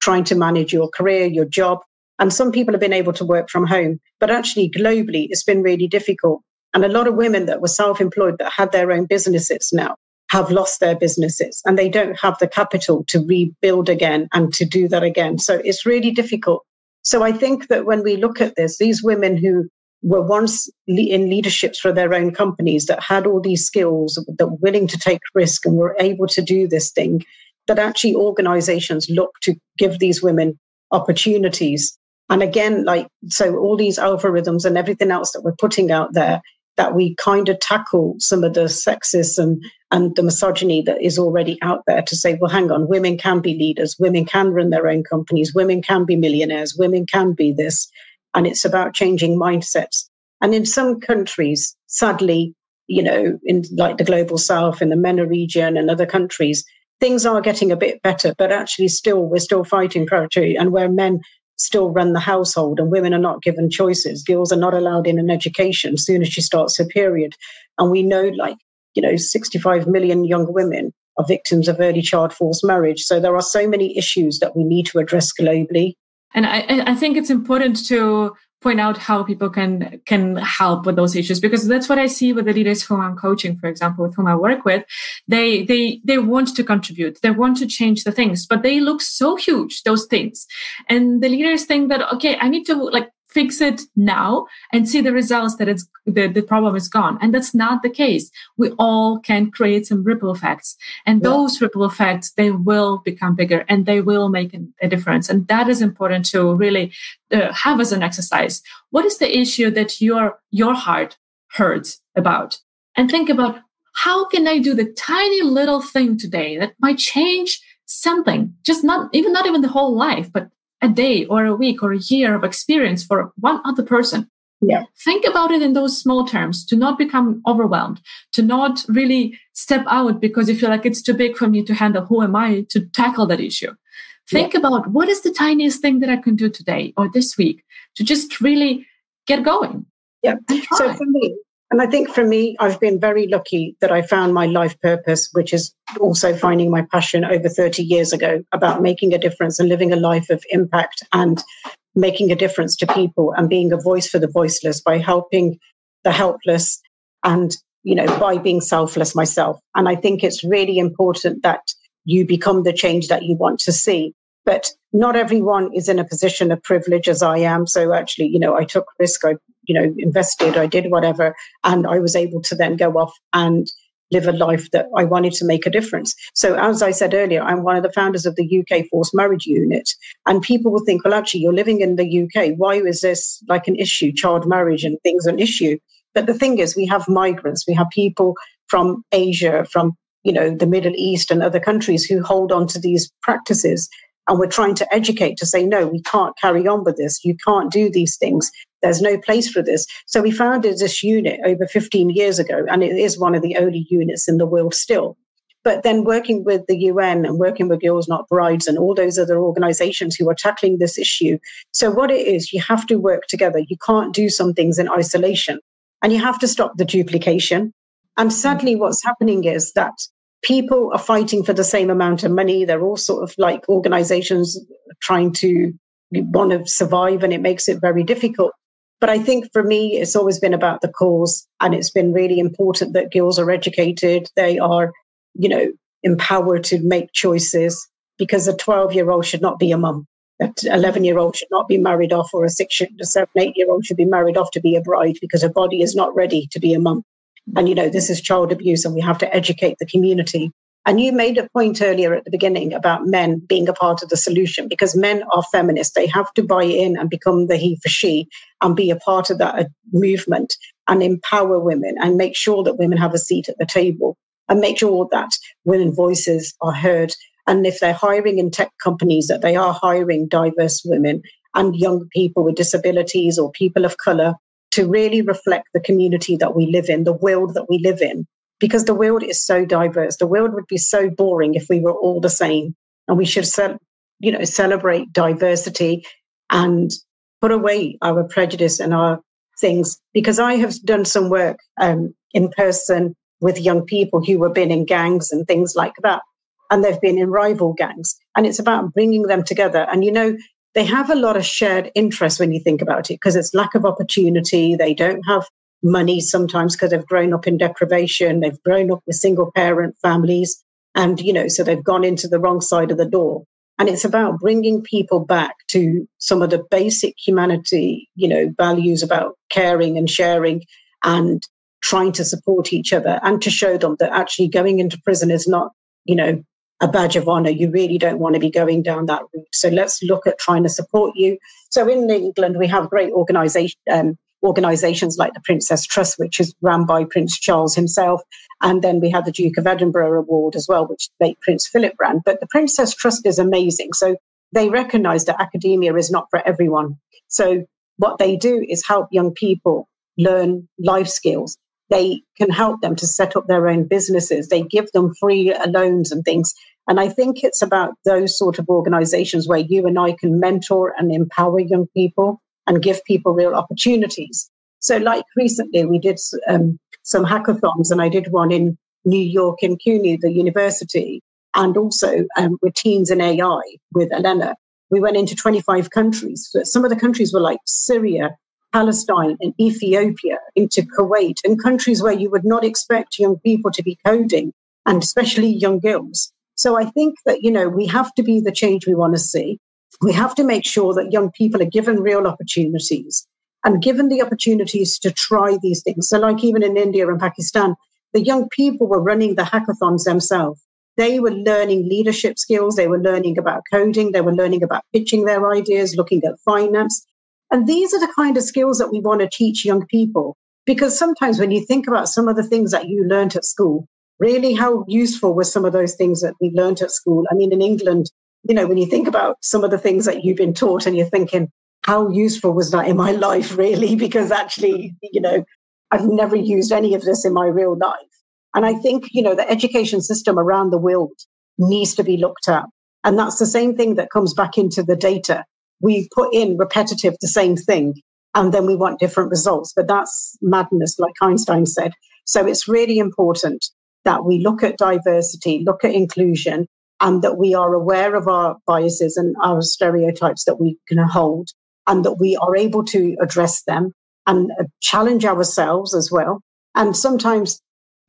trying to manage your career, your job. And some people have been able to work from home, but actually globally, it's been really difficult. And a lot of women that were self employed that had their own businesses now have lost their businesses and they don't have the capital to rebuild again and to do that again. So it's really difficult. So I think that when we look at this, these women who were once in leaderships for their own companies that had all these skills, that were willing to take risk and were able to do this thing, that actually organizations look to give these women opportunities. And again, like, so all these algorithms and everything else that we're putting out there that we kind of tackle some of the sexism and the misogyny that is already out there to say, well, hang on, women can be leaders, women can run their own companies, women can be millionaires, women can be this. And it's about changing mindsets. And in some countries, sadly, you know, in like the global south, in the MENA region and other countries, things are getting a bit better, but actually still, we're still fighting poverty and where men still run the household and women are not given choices. Girls are not allowed in an education as soon as she starts her period. And we know like, you know, 65 million young women are victims of early child forced marriage. So there are so many issues that we need to address globally. And I, I think it's important to point out how people can can help with those issues because that's what I see with the leaders whom I'm coaching, for example, with whom I work with. They they they want to contribute, they want to change the things, but they look so huge, those things. And the leaders think that okay, I need to like fix it now and see the results that it's the, the problem is gone. And that's not the case. We all can create some ripple effects. And yeah. those ripple effects they will become bigger and they will make a difference. And that is important to really uh, have as an exercise. What is the issue that your your heart hurts about? And think about how can i do the tiny little thing today that might change something just not even not even the whole life but a day or a week or a year of experience for one other person. Yeah. Think about it in those small terms to not become overwhelmed, to not really step out because you feel like it's too big for me to handle. Who am I to tackle that issue? Think yeah. about what is the tiniest thing that I can do today or this week to just really get going. Yeah. So for me, and I think for me, I've been very lucky that I found my life purpose, which is also finding my passion over 30 years ago about making a difference and living a life of impact and making a difference to people and being a voice for the voiceless by helping the helpless and, you know, by being selfless myself. And I think it's really important that you become the change that you want to see. But not everyone is in a position of privilege as I am. So actually, you know, I took risk. I you know, invested, I did whatever, and I was able to then go off and live a life that I wanted to make a difference. So, as I said earlier, I'm one of the founders of the UK Forced Marriage Unit. And people will think, well, actually, you're living in the UK. Why is this like an issue? Child marriage and things an issue. But the thing is, we have migrants, we have people from Asia, from you know the Middle East and other countries who hold on to these practices. And we're trying to educate to say, no, we can't carry on with this. You can't do these things. There's no place for this. So we founded this unit over 15 years ago, and it is one of the only units in the world still. But then working with the UN and working with Girls Not Brides and all those other organizations who are tackling this issue. So, what it is, you have to work together. You can't do some things in isolation and you have to stop the duplication. And sadly, what's happening is that people are fighting for the same amount of money. They're all sort of like organizations trying to want to survive, and it makes it very difficult. But I think for me, it's always been about the cause. And it's been really important that girls are educated. They are, you know, empowered to make choices because a 12 year old should not be a mum. An 11 year old should not be married off, or a six, a seven, eight year old should be married off to be a bride because her body is not ready to be a mum. And, you know, this is child abuse and we have to educate the community. And you made a point earlier at the beginning about men being a part of the solution because men are feminists. They have to buy in and become the he for she and be a part of that uh, movement and empower women and make sure that women have a seat at the table and make sure that women voices are heard. And if they're hiring in tech companies, that they are hiring diverse women and young people with disabilities or people of color to really reflect the community that we live in, the world that we live in, because the world is so diverse. The world would be so boring if we were all the same. and we should, you know, celebrate diversity and put away our prejudice and our things. Because I have done some work um, in person with young people who have been in gangs and things like that, and they've been in rival gangs, and it's about bringing them together. And you know, they have a lot of shared interests when you think about it, because it's lack of opportunity. They don't have money sometimes because they've grown up in deprivation. They've grown up with single parent families. And, you know, so they've gone into the wrong side of the door. And it's about bringing people back to some of the basic humanity, you know, values about caring and sharing and trying to support each other and to show them that actually going into prison is not, you know, a badge of honor. You really don't want to be going down that route. So let's look at trying to support you. So in England, we have great organization, um, organizations like the Prince's Trust, which is run by Prince Charles himself. And then we have the Duke of Edinburgh Award as well, which late Prince Philip ran. But the Prince's Trust is amazing. So they recognize that academia is not for everyone. So what they do is help young people learn life skills. They can help them to set up their own businesses. They give them free loans and things. And I think it's about those sort of organizations where you and I can mentor and empower young people and give people real opportunities. So, like recently, we did um, some hackathons, and I did one in New York in CUNY, the university, and also um, with teens in AI with Elena. We went into 25 countries. Some of the countries were like Syria, Palestine, and Ethiopia, into Kuwait, and countries where you would not expect young people to be coding, and especially young girls. So I think that, you know, we have to be the change we want to see. We have to make sure that young people are given real opportunities and given the opportunities to try these things. So, like even in India and Pakistan, the young people were running the hackathons themselves. They were learning leadership skills, they were learning about coding, they were learning about pitching their ideas, looking at finance. And these are the kind of skills that we want to teach young people. Because sometimes when you think about some of the things that you learned at school, really how useful were some of those things that we learned at school? I mean, in England, you know, when you think about some of the things that you've been taught and you're thinking, how useful was that in my life, really? Because actually, you know, I've never used any of this in my real life. And I think, you know, the education system around the world needs to be looked at. And that's the same thing that comes back into the data. We put in repetitive the same thing and then we want different results. But that's madness, like Einstein said. So it's really important that we look at diversity, look at inclusion, and that we are aware of our biases and our stereotypes that we can hold and that we are able to address them and challenge ourselves as well. And sometimes,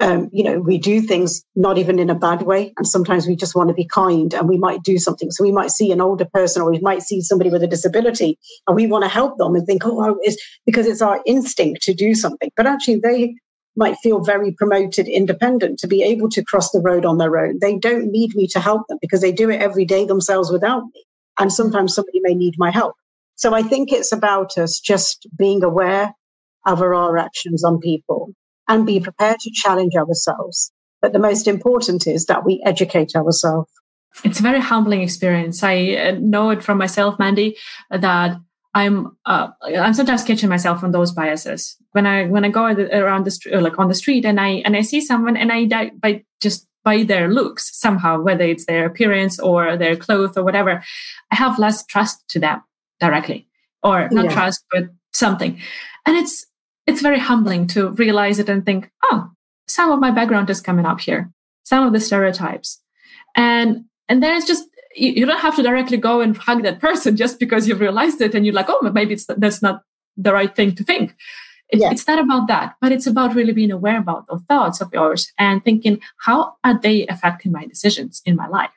um, you know, we do things not even in a bad way. And sometimes we just want to be kind and we might do something. So we might see an older person or we might see somebody with a disability and we want to help them and think, oh, it's because it's our instinct to do something. But actually, they might feel very promoted independent to be able to cross the road on their own. They don't need me to help them because they do it every day themselves without me. And sometimes somebody may need my help. So I think it's about us just being aware of our actions on people and be prepared to challenge ourselves. But the most important is that we educate ourselves. It's a very humbling experience. I uh, know it from myself, Mandy, that I'm uh, I'm sometimes catching myself on those biases when I when I go around the street, like on the street, and I and I see someone, and I die by just by their looks somehow, whether it's their appearance or their clothes or whatever, I have less trust to them directly, or not yeah. trust, but something, and it's it's very humbling to realize it and think, oh, some of my background is coming up here, some of the stereotypes, and and then it's just you don't have to directly go and hug that person just because you've realized it and you're like, oh, maybe it's that's not the right thing to think. It, yeah. It's not about that, but it's about really being aware about those thoughts of yours and thinking, how are they affecting my decisions in my life?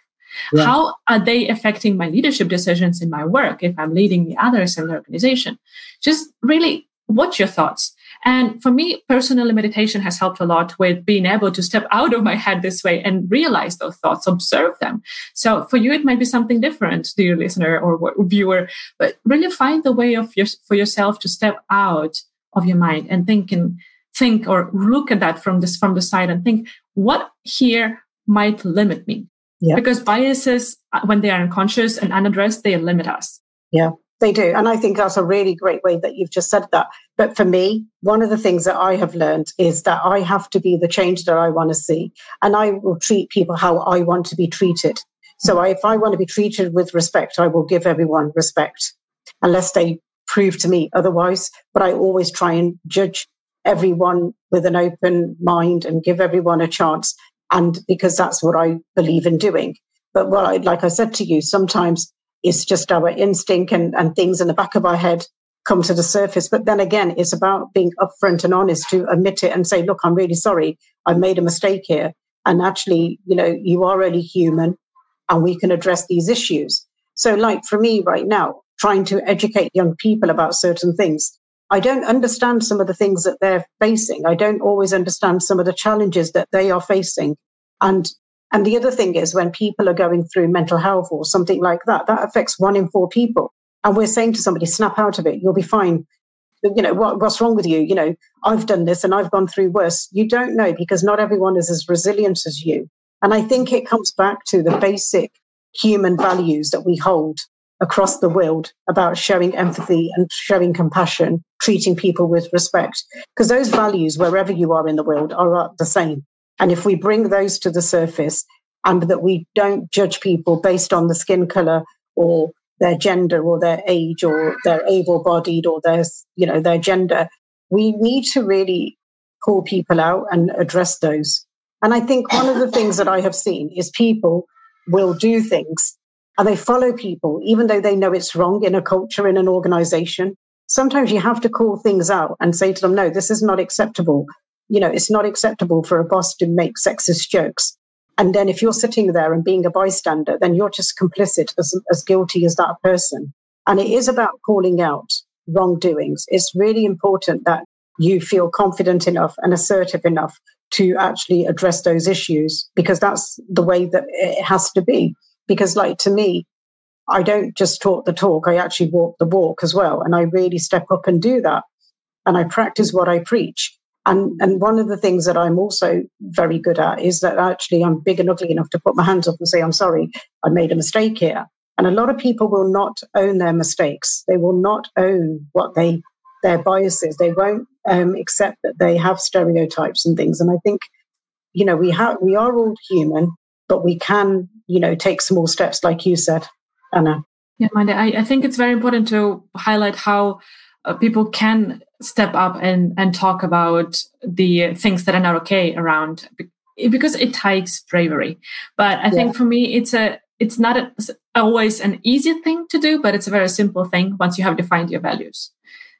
How are they affecting my leadership decisions in my work if I'm leading the others in the organization? Just really watch your thoughts and for me, personal meditation has helped a lot with being able to step out of my head this way and realize those thoughts, observe them. So for you, it might be something different, dear listener or viewer, but really find the way of your, for yourself to step out of your mind and think and think or look at that from this from the side and think what here might limit me. Yeah. Because biases, uh, when they are unconscious and unaddressed, they limit us. Yeah. They do. And I think that's a really great way that you've just said that. But for me, one of the things that I have learned is that I have to be the change that I want to see. And I will treat people how I want to be treated. So I, if I want to be treated with respect, I will give everyone respect unless they prove to me otherwise. But I always try and judge everyone with an open mind and give everyone a chance. And because that's what I believe in doing. But what I, like I said to you, sometimes it's just our instinct and, and things in the back of our head come to the surface. But then again, it's about being upfront and honest to admit it and say, look, I'm really sorry. I made a mistake here. And actually, you know, you are only human and we can address these issues. So, like for me right now, trying to educate young people about certain things, I don't understand some of the things that they're facing. I don't always understand some of the challenges that they are facing. And and the other thing is when people are going through mental health or something like that, that affects one in four people. And we're saying to somebody, snap out of it, you'll be fine. You know, what, what's wrong with you? You know, I've done this and I've gone through worse. You don't know because not everyone is as resilient as you. And I think it comes back to the basic human values that we hold across the world about showing empathy and showing compassion, treating people with respect. Because those values, wherever you are in the world, are the same. And if we bring those to the surface and that we don't judge people based on the skin color or their gender or their age or their able bodied or their, you know, their gender, we need to really call people out and address those. And I think one of the things that I have seen is people will do things and they follow people, even though they know it's wrong in a culture, in an organization. Sometimes you have to call things out and say to them, no, this is not acceptable. You know, it's not acceptable for a boss to make sexist jokes. And then if you're sitting there and being a bystander, then you're just complicit as, as guilty as that person. And it is about calling out wrongdoings. It's really important that you feel confident enough and assertive enough to actually address those issues because that's the way that it has to be. Because, like to me, I don't just talk the talk, I actually walk the walk as well. And I really step up and do that. And I practice what I preach. And, and one of the things that I'm also very good at is that actually I'm big and ugly enough to put my hands up and say, I'm sorry, I made a mistake here. And a lot of people will not own their mistakes. They will not own what they their biases. They won't um, accept that they have stereotypes and things. And I think, you know, we have we are all human, but we can, you know, take small steps, like you said, Anna. Yeah, Mandy, I, I think it's very important to highlight how uh, people can step up and and talk about the things that are not okay around because it takes bravery. But I yeah. think for me, it's a it's not a, always an easy thing to do, but it's a very simple thing once you have defined your values.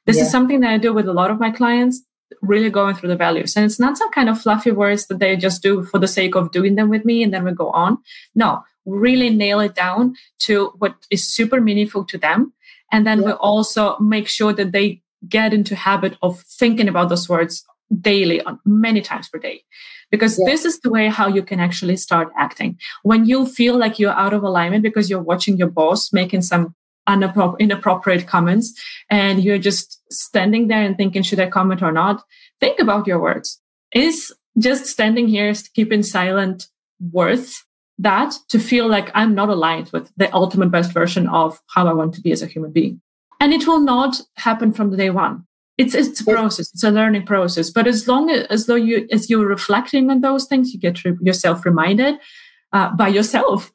This yeah. is something that I do with a lot of my clients, really going through the values. And it's not some kind of fluffy words that they just do for the sake of doing them with me and then we go on. No, really nail it down to what is super meaningful to them. And then yeah. we also make sure that they get into habit of thinking about those words daily on many times per day because yeah. this is the way how you can actually start acting when you feel like you're out of alignment because you're watching your boss making some inappropriate comments and you're just standing there and thinking, should I comment or not? Think about your words. Is just standing here, keeping silent worth that to feel like I'm not aligned with the ultimate best version of how I want to be as a human being? And it will not happen from the day one. It's, it's a process. It's a learning process. But as long as, as though you, as you're reflecting on those things, you get re- yourself reminded uh, by yourself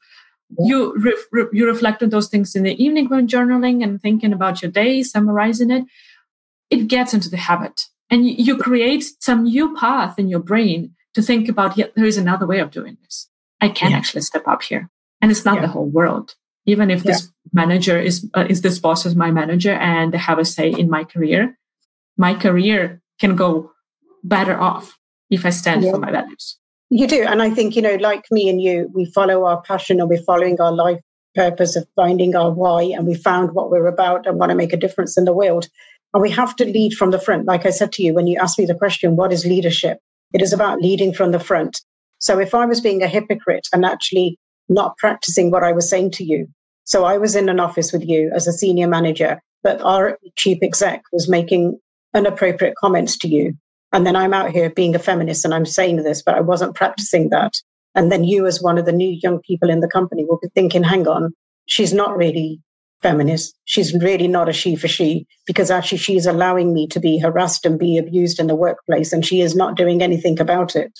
you re- re- you reflect on those things in the evening when journaling and thinking about your day summarizing it it gets into the habit and you, you create some new path in your brain to think about yeah there is another way of doing this i can yeah. actually step up here and it's not yeah. the whole world even if yeah. this manager is uh, is this boss is my manager and they have a say in my career my career can go better off if i stand for my values you do. And I think, you know, like me and you, we follow our passion and we're following our life purpose of finding our why and we found what we're about and want to make a difference in the world. And we have to lead from the front. Like I said to you, when you asked me the question, what is leadership? It is about leading from the front. So if I was being a hypocrite and actually not practicing what I was saying to you, so I was in an office with you as a senior manager, but our chief exec was making inappropriate comments to you. And then I'm out here being a feminist and I'm saying this, but I wasn't practicing that. And then you, as one of the new young people in the company, will be thinking, hang on, she's not really feminist. She's really not a she for she because actually she's allowing me to be harassed and be abused in the workplace and she is not doing anything about it.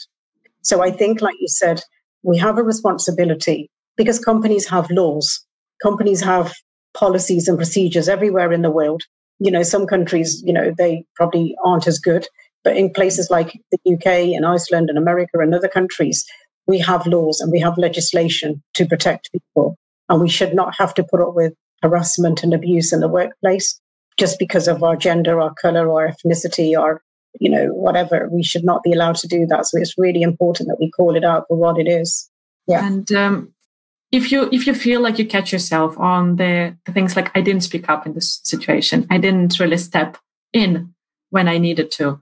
So I think, like you said, we have a responsibility because companies have laws, companies have policies and procedures everywhere in the world. You know, some countries, you know, they probably aren't as good, but in places like the UK and Iceland and America and other countries, we have laws and we have legislation to protect people. And we should not have to put up with harassment and abuse in the workplace just because of our gender, our color, our ethnicity, or you know whatever. We should not be allowed to do that. So it's really important that we call it out for what it is. Yeah. And um, if you if you feel like you catch yourself on the, the things like I didn't speak up in this situation, I didn't really step in when I needed to.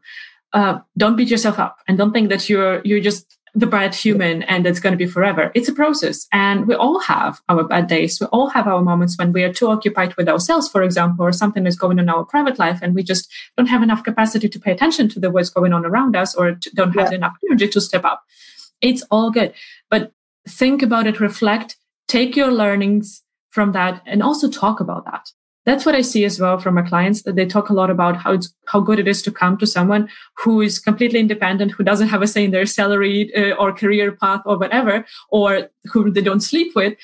Uh, don't beat yourself up and don't think that you're you're just the bad human and it's going to be forever. It's a process. And we all have our bad days. We all have our moments when we are too occupied with ourselves, for example, or something is going on in our private life and we just don't have enough capacity to pay attention to the what's going on around us or don't have yeah. enough energy to step up. It's all good. But think about it, reflect, take your learnings from that and also talk about that that's what I see as well from my clients that they talk a lot about how it's, how good it is to come to someone who is completely independent, who doesn't have a say in their salary uh, or career path or whatever, or who they don't sleep with,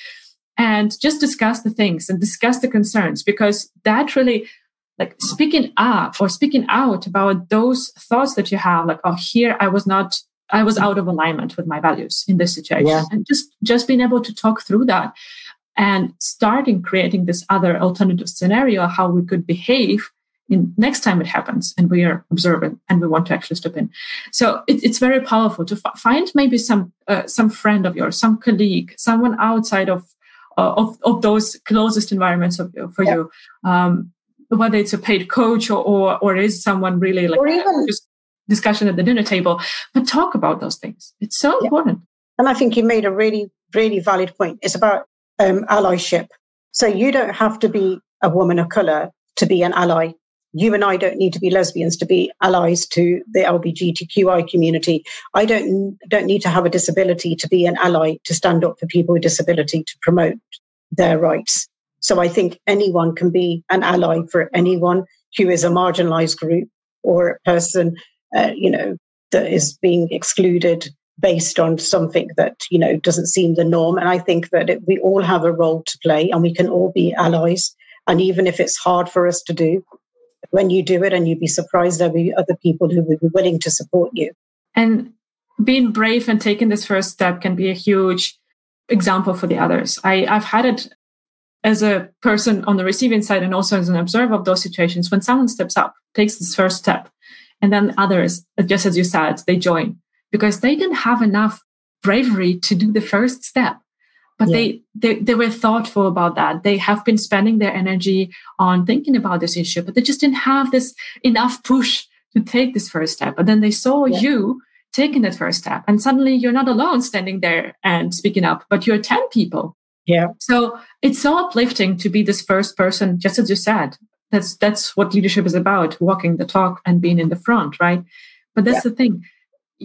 and just discuss the things and discuss the concerns because that really like speaking up or speaking out about those thoughts that you have like oh here i was not i was out of alignment with my values in this situation yeah. and just just being able to talk through that and starting creating this other alternative scenario how we could behave in next time it happens and we are observant and we want to actually step in. So it, it's very powerful to f- find maybe some uh, some friend of yours some colleague someone outside of uh, of, of those closest environments of, for yeah. you. Um, whether it's a paid coach or or, or is someone really like or even just discussion at the dinner table but talk about those things. It's so yeah. important. And i think you made a really really valid point. It's about um, allyship. So you don't have to be a woman of color to be an ally. You and I don't need to be lesbians to be allies to the LGBTQI community. I don't don't need to have a disability to be an ally to stand up for people with disability to promote their rights. So I think anyone can be an ally for anyone who is a marginalized group or a person, uh, you know, that is being excluded based on something that you know doesn't seem the norm. And i think that it, we all have a role to play and we can all be allies. And even if it's hard for us to do when you do it and you'd be surprised there'll be other people who would be willing to support you. And being brave and taking this first step can be a huge example for the others. I, i've had it as a person on the receiving side and also as an observer of those situations. When someone steps up takes this first step and then others just as you said they join because they didn't have enough bravery to do the first step. But yeah. they, they they were thoughtful about that. They have been spending their energy on thinking about this issue but they just didn't have this enough push to take this first step. But then they saw yeah. you taking that first step and suddenly you're not alone standing there and speaking up but you're 10 people. Yeah. So it's so uplifting to be this first person just as you said. That's that's what leadership is about walking the talk and being in the front right? But that's yeah. the thing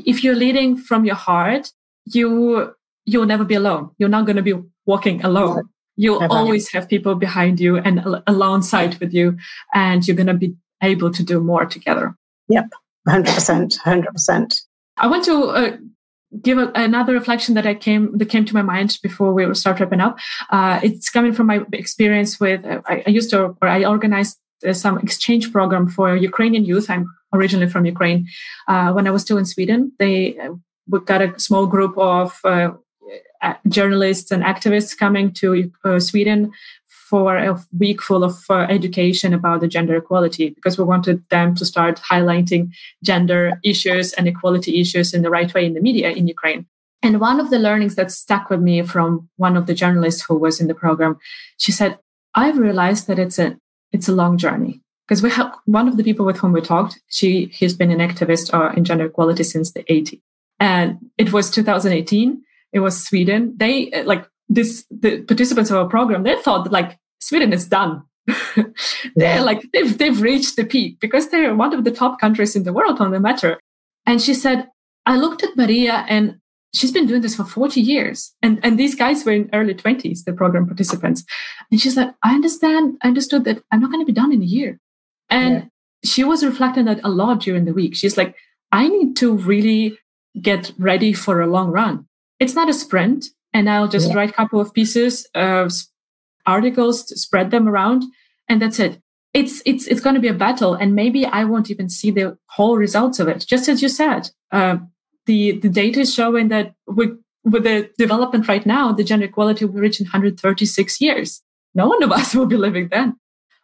if you're leading from your heart, you you'll never be alone. You're not going to be walking alone. You'll never. always have people behind you and alongside with you, and you're going to be able to do more together. Yep, hundred percent, hundred percent. I want to uh, give a, another reflection that I came that came to my mind before we start wrapping up. Uh, it's coming from my experience with uh, I, I, used to or I organized some exchange program for Ukrainian youth. I'm originally from Ukraine. Uh, when I was still in Sweden, they uh, we got a small group of uh, journalists and activists coming to uh, Sweden for a week full of uh, education about the gender equality because we wanted them to start highlighting gender issues and equality issues in the right way in the media in Ukraine. And one of the learnings that stuck with me from one of the journalists who was in the program, she said, I've realized that it's a it's a long journey. Because we have one of the people with whom we talked she has been an activist uh, in gender equality since the 80s and it was 2018 it was sweden. They uh, like this the participants of our program they thought that like sweden is done. They're like they've, they've reached the peak because they're one of the top countries in the world on the matter. And she said i looked at maria and she's been doing this for 40 years and and these guys were in early 20s the program participants and she's like i understand i understood that i'm not going to be done in a year and yeah. she was reflecting that a lot during the week. She's like, I need to really get ready for a long run. It's not a sprint and I'll just yeah. write a couple of pieces of articles to spread them around, and that's it. It's it's it's going to be a battle, and maybe I won't even see the whole results of it. Just as you said, uh, the the data is showing that with with the development right now, the gender equality will reach in 136 years. No one of us will be living then.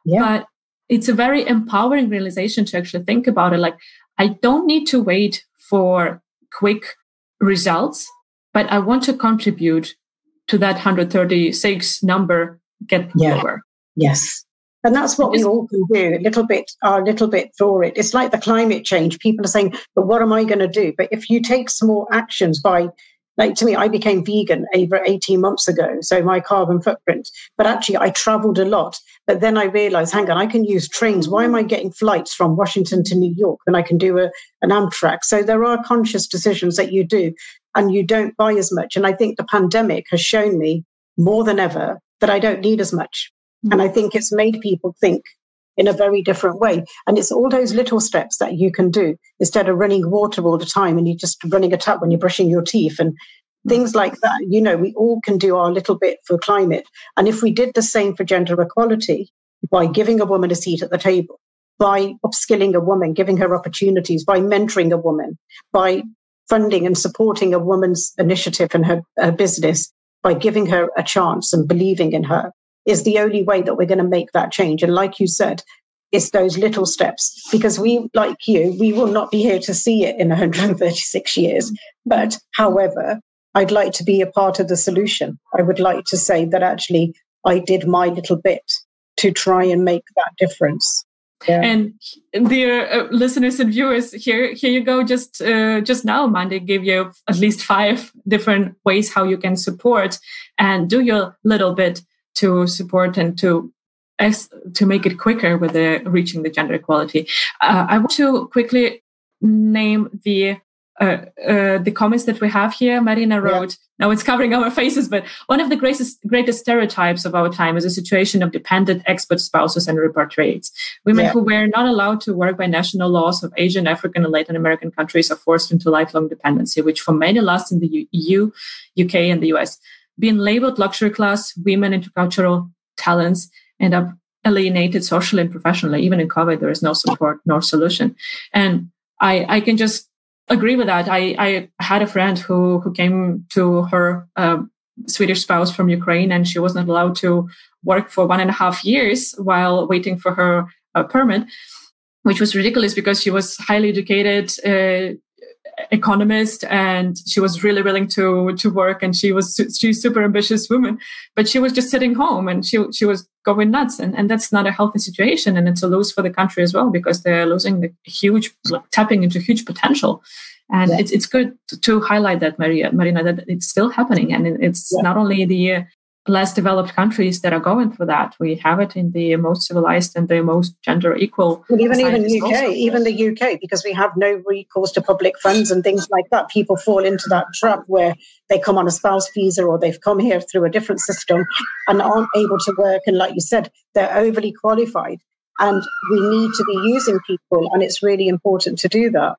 Yeah. But it's a very empowering realization to actually think about it. Like I don't need to wait for quick results, but I want to contribute to that 136 number get yeah. lower. Yes. And that's what we all can do, a little bit, a little bit for it. It's like the climate change. People are saying, but what am I going to do? But if you take small actions by like to me, I became vegan over 18 months ago, so my carbon footprint. But actually, I traveled a lot. But then I realized, hang on, I can use trains. Why am I getting flights from Washington to New York when I can do a, an Amtrak? So there are conscious decisions that you do, and you don't buy as much. And I think the pandemic has shown me more than ever that I don't need as much. Mm-hmm. And I think it's made people think in a very different way. And it's all those little steps that you can do instead of running water all the time and you're just running a tap when you're brushing your teeth and things like that. You know, we all can do our little bit for climate. And if we did the same for gender equality by giving a woman a seat at the table, by upskilling a woman, giving her opportunities, by mentoring a woman, by funding and supporting a woman's initiative and her, her business, by giving her a chance and believing in her, is the only way that we're going to make that change. And like you said, it's those little steps because we, like you, we will not be here to see it in 136 years. But however, I'd like to be a part of the solution. I would like to say that actually I did my little bit to try and make that difference. Yeah. And dear uh, listeners and viewers, here here you go. Just uh, just now, Mandy gave you at least five different ways how you can support and do your little bit to support and to to make it quicker with the reaching the gender equality. Uh, I want to quickly name the uh, uh, the comments that we have here. Marina wrote, yeah. now it's covering our faces, but one of the greatest greatest stereotypes of our time is a situation of dependent expert spouses and repatriates. Women yeah. who were not allowed to work by national laws of Asian, African, and Latin American countries are forced into lifelong dependency, which for many lasts in the EU, UK, and the US being labeled luxury class, women, intercultural talents end up alienated socially and professionally. Even in COVID, there is no support nor solution. And I, I can just agree with that. I, I had a friend who, who came to her um, Swedish spouse from Ukraine, and she was not allowed to work for one and a half years while waiting for her uh, permit, which was ridiculous because she was highly educated, uh, economist and she was really willing to to work and she was she's super ambitious woman but she was just sitting home and she she was going nuts and, and that's not a healthy situation and it's a lose for the country as well because they're losing the huge like, tapping into huge potential and yeah. it's, it's good to, to, highlight that maria marina that it's still happening and it's yeah. not only the uh, less developed countries that are going through that. We have it in the most civilized and the most gender equal. Well, even even UK, also. even the UK, because we have no recourse to public funds and things like that. People fall into that trap where they come on a spouse visa or they've come here through a different system and aren't able to work. And like you said, they're overly qualified. And we need to be using people, and it's really important to do that.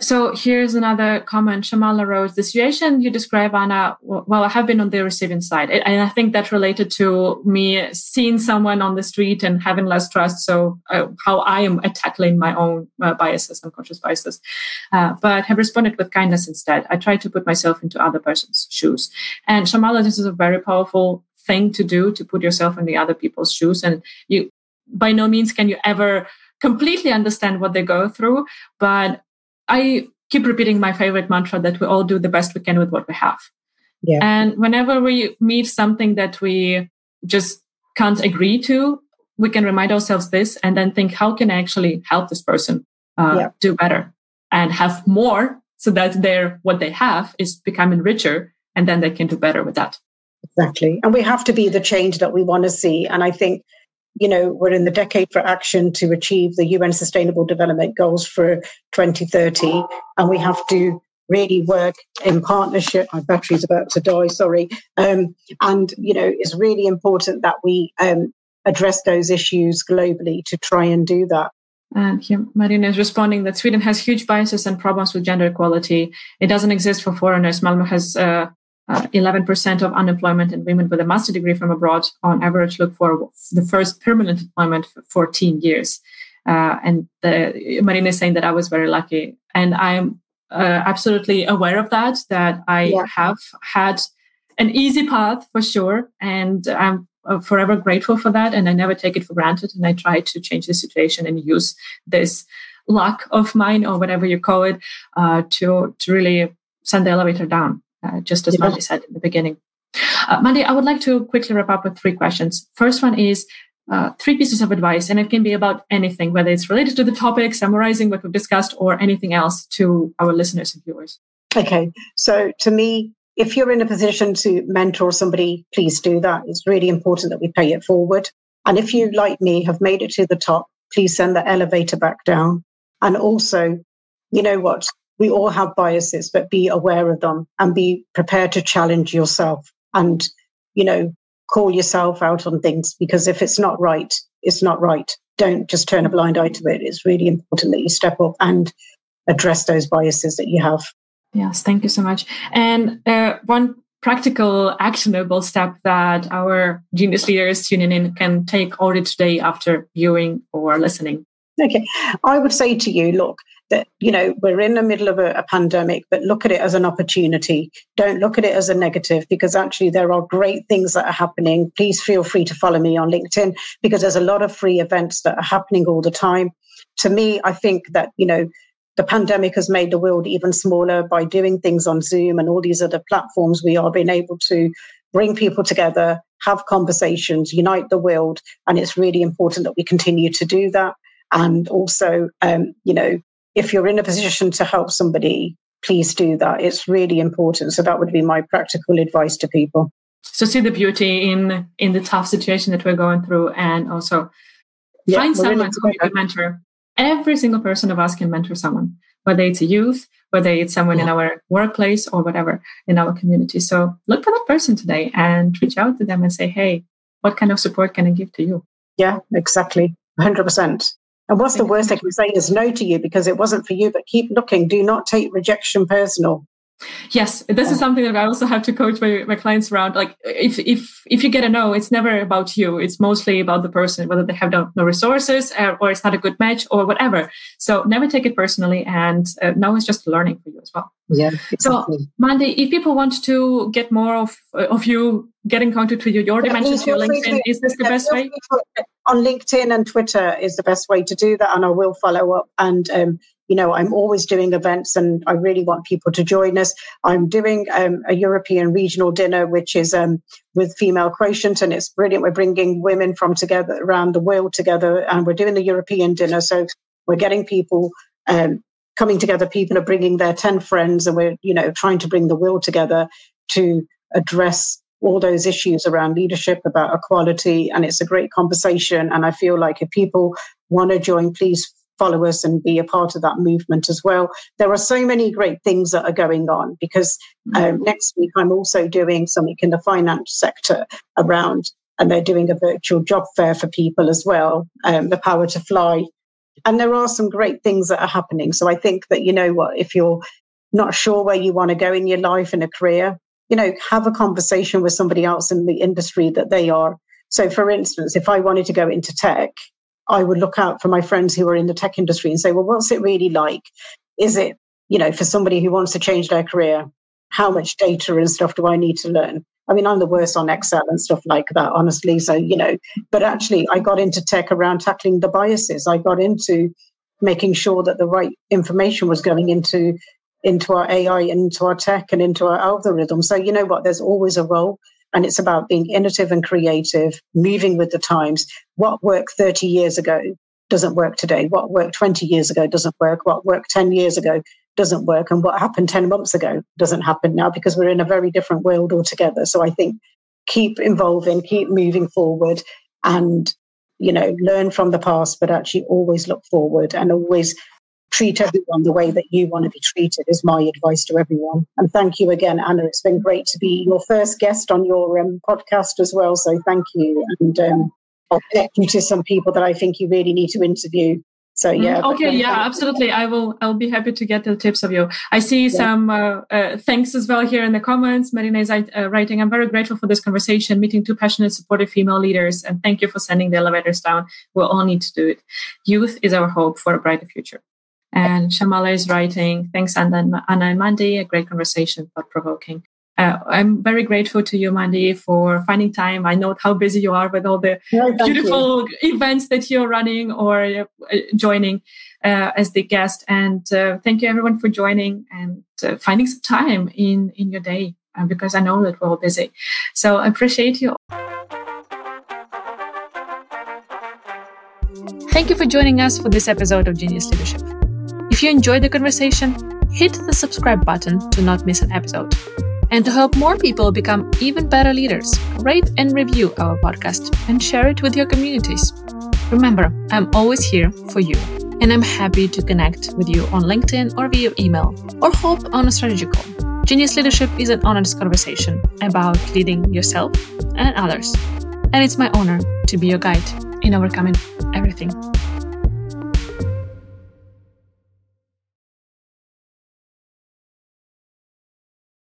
So here's another comment. Shamala wrote, the situation you describe, Anna, well, I have been on the receiving side. And I think that related to me seeing someone on the street and having less trust. So uh, how I am tackling my own uh, biases, unconscious biases. Uh, but have responded with kindness instead. I try to put myself into other person's shoes. And Shamala, this is a very powerful thing to do, to put yourself in the other people's shoes. And you, by no means can you ever completely understand what they go through, but I keep repeating my favorite mantra that we all do the best we can with what we have. Yeah. And whenever we meet something that we just can't agree to, we can remind ourselves this and then think, how can I actually help this person uh, yeah. do better and have more so that their what they have is becoming richer and then they can do better with that. Exactly. And we have to be the change that we want to see. And I think you know, we're in the decade for action to achieve the UN Sustainable Development Goals for 2030, and we have to really work in partnership. My battery's about to die, sorry. Um, and, you know, it's really important that we um, address those issues globally to try and do that. And here, Marina is responding that Sweden has huge biases and problems with gender equality. It doesn't exist for foreigners. Malmo has uh, uh, 11% of unemployment and women with a master degree from abroad on average look for the first permanent employment for 14 years. Uh, and the, Marina is saying that I was very lucky. And I'm uh, absolutely aware of that, that I yeah. have had an easy path for sure. And I'm uh, forever grateful for that. And I never take it for granted. And I try to change the situation and use this luck of mine or whatever you call it uh, to, to really send the elevator down, uh, just as yeah. Mandy said in the beginning. Uh, Mandy, I would like to quickly wrap up with three questions. First one is uh, three pieces of advice, and it can be about anything, whether it's related to the topic, summarizing what we've discussed, or anything else to our listeners and viewers. Okay. So, to me, if you're in a position to mentor somebody, please do that. It's really important that we pay it forward. And if you, like me, have made it to the top, please send the elevator back down. And also, you know what? We all have biases, but be aware of them and be prepared to challenge yourself and, you know, call yourself out on things because if it's not right, it's not right. Don't just turn a blind eye to it. It's really important that you step up and address those biases that you have. Yes, thank you so much. And uh, one practical, actionable step that our genius leaders tuning in can take already today after viewing or listening? Okay. I would say to you, look, that, you know, we're in the middle of a, a, pandemic, but look at it as an opportunity. Don't look at it as a negative because actually there are great things that are happening. Please feel free to follow me on LinkedIn because there's a lot of free events that are happening all the time. To me, I think that, you know, the pandemic has made the world even smaller by doing things on Zoom and all these other platforms. We are being able to bring people together, have conversations, unite the world. And it's really important that we continue to do that. And also, um, you know, if you're in a position to help somebody, please do that. It's really important. So that would be my practical advice to people. So see the beauty in in the tough situation that we're going through, and also yeah, find someone who you can mentor. Every single person of us can mentor someone, whether it's a youth, whether it's someone yeah. in our workplace or whatever in our community. So look for that person today and reach out to them and say, "Hey, what kind of support can I give to you?" Yeah, exactly, hundred percent. And what's the worst they can say is no to you because it wasn't for you, but keep looking. Do not take rejection personal. Yes, this is something that I also have to coach my, my clients around. Like if if if you get a no, it's never about you. It's mostly about the person, whether they have no, no resources or, uh, or, it's not a good match or whatever. So never take it personally, and uh, no is just learning for you as well. Yeah. Exactly. So Mandy, if people want to get more of of you, get in contact with you. Your dimensions, your LinkedIn. To, is this the yeah, best way? On LinkedIn and Twitter is the best way to do that, and I will follow up and. Um, you know, I'm always doing events and I really want people to join us. I'm doing um, a European regional dinner, which is um, with female quotient, and it's brilliant. We're bringing women from together around the world together, and we're doing the European dinner. So we're getting people um, coming together. People are bringing their 10 friends, and we're, you know, trying to bring the world together to address all those issues around leadership, about equality. And it's a great conversation. And I feel like if people want to join, please follow us and be a part of that movement as well. There are so many great things that are going on because um, mm-hmm. next week I'm also doing something in the finance sector around, and they're doing a virtual job fair for people as well, um, the PowerToFly. And there are some great things that are happening. So I think that, you know what, if you're not sure where you want to go in your life and a career, you know, have a conversation with somebody else in the industry that they are. So, for instance, if I wanted to go into tech, I would look out for my friends who are in the tech industry and say, well, what's it really like? Is it, you know, for somebody who wants to change their career, how much data and stuff do I need to learn? I mean, I'm the worst on Excel and stuff like that, honestly. So, you know, but actually, I got into tech around tackling the biases. I got into making sure that the right information was going into into our AI, into our tech, and into our algorithm. So, you know what? There's always a role. And it's about being innovative and creative, moving with the times. What worked 30 years ago doesn't work today. What worked 20 years ago doesn't work. What worked 10 years ago doesn't work. And what happened 10 months ago doesn't happen now because we're in a very different world altogether. So I think keep evolving, keep moving forward and, you know, learn from the past, but actually always look forward and always treat everyone the way that you want to be treated is my advice to everyone. And thank you again, Anna. It's been great to be your first guest on your um, podcast as well. So thank you. And um, I'll connect you to some people that I think you really need to interview So mm-hmm. yeah. Okay. Yeah. Absolutely. I will. I'll be happy to get the tips of you. I see yeah. some uh, uh, thanks as well here in the comments. Marina is uh, writing. I'm very grateful for this conversation, meeting two passionate, supportive female leaders, and thank you for sending the elevators down. We'll all need to do it. Youth is our hope for a brighter future. And Shamala is writing. Thanks, Anna, Anna and Mandy. A great conversation, thought provoking. Uh, I'm very grateful to you, Mandy, for finding time. I know how busy you are with all the no, beautiful you. events that you're running or uh, joining uh, as the guest. And uh, thank you, everyone, for joining and uh, finding some time in in your day uh, because I know that we're all busy. So I appreciate you. Thank you for joining us for this episode of Genius Leadership. If you enjoyed the conversation, hit the subscribe button to not miss an episode. And to help more people become even better leaders, rate and review our podcast and share it with your communities. Remember, I'm always here for you, and I'm happy to connect with you on LinkedIn or via email or hop on a strategy call. Genius Leadership is an honest conversation about leading yourself and others. And it's my honor to be your guide in overcoming everything.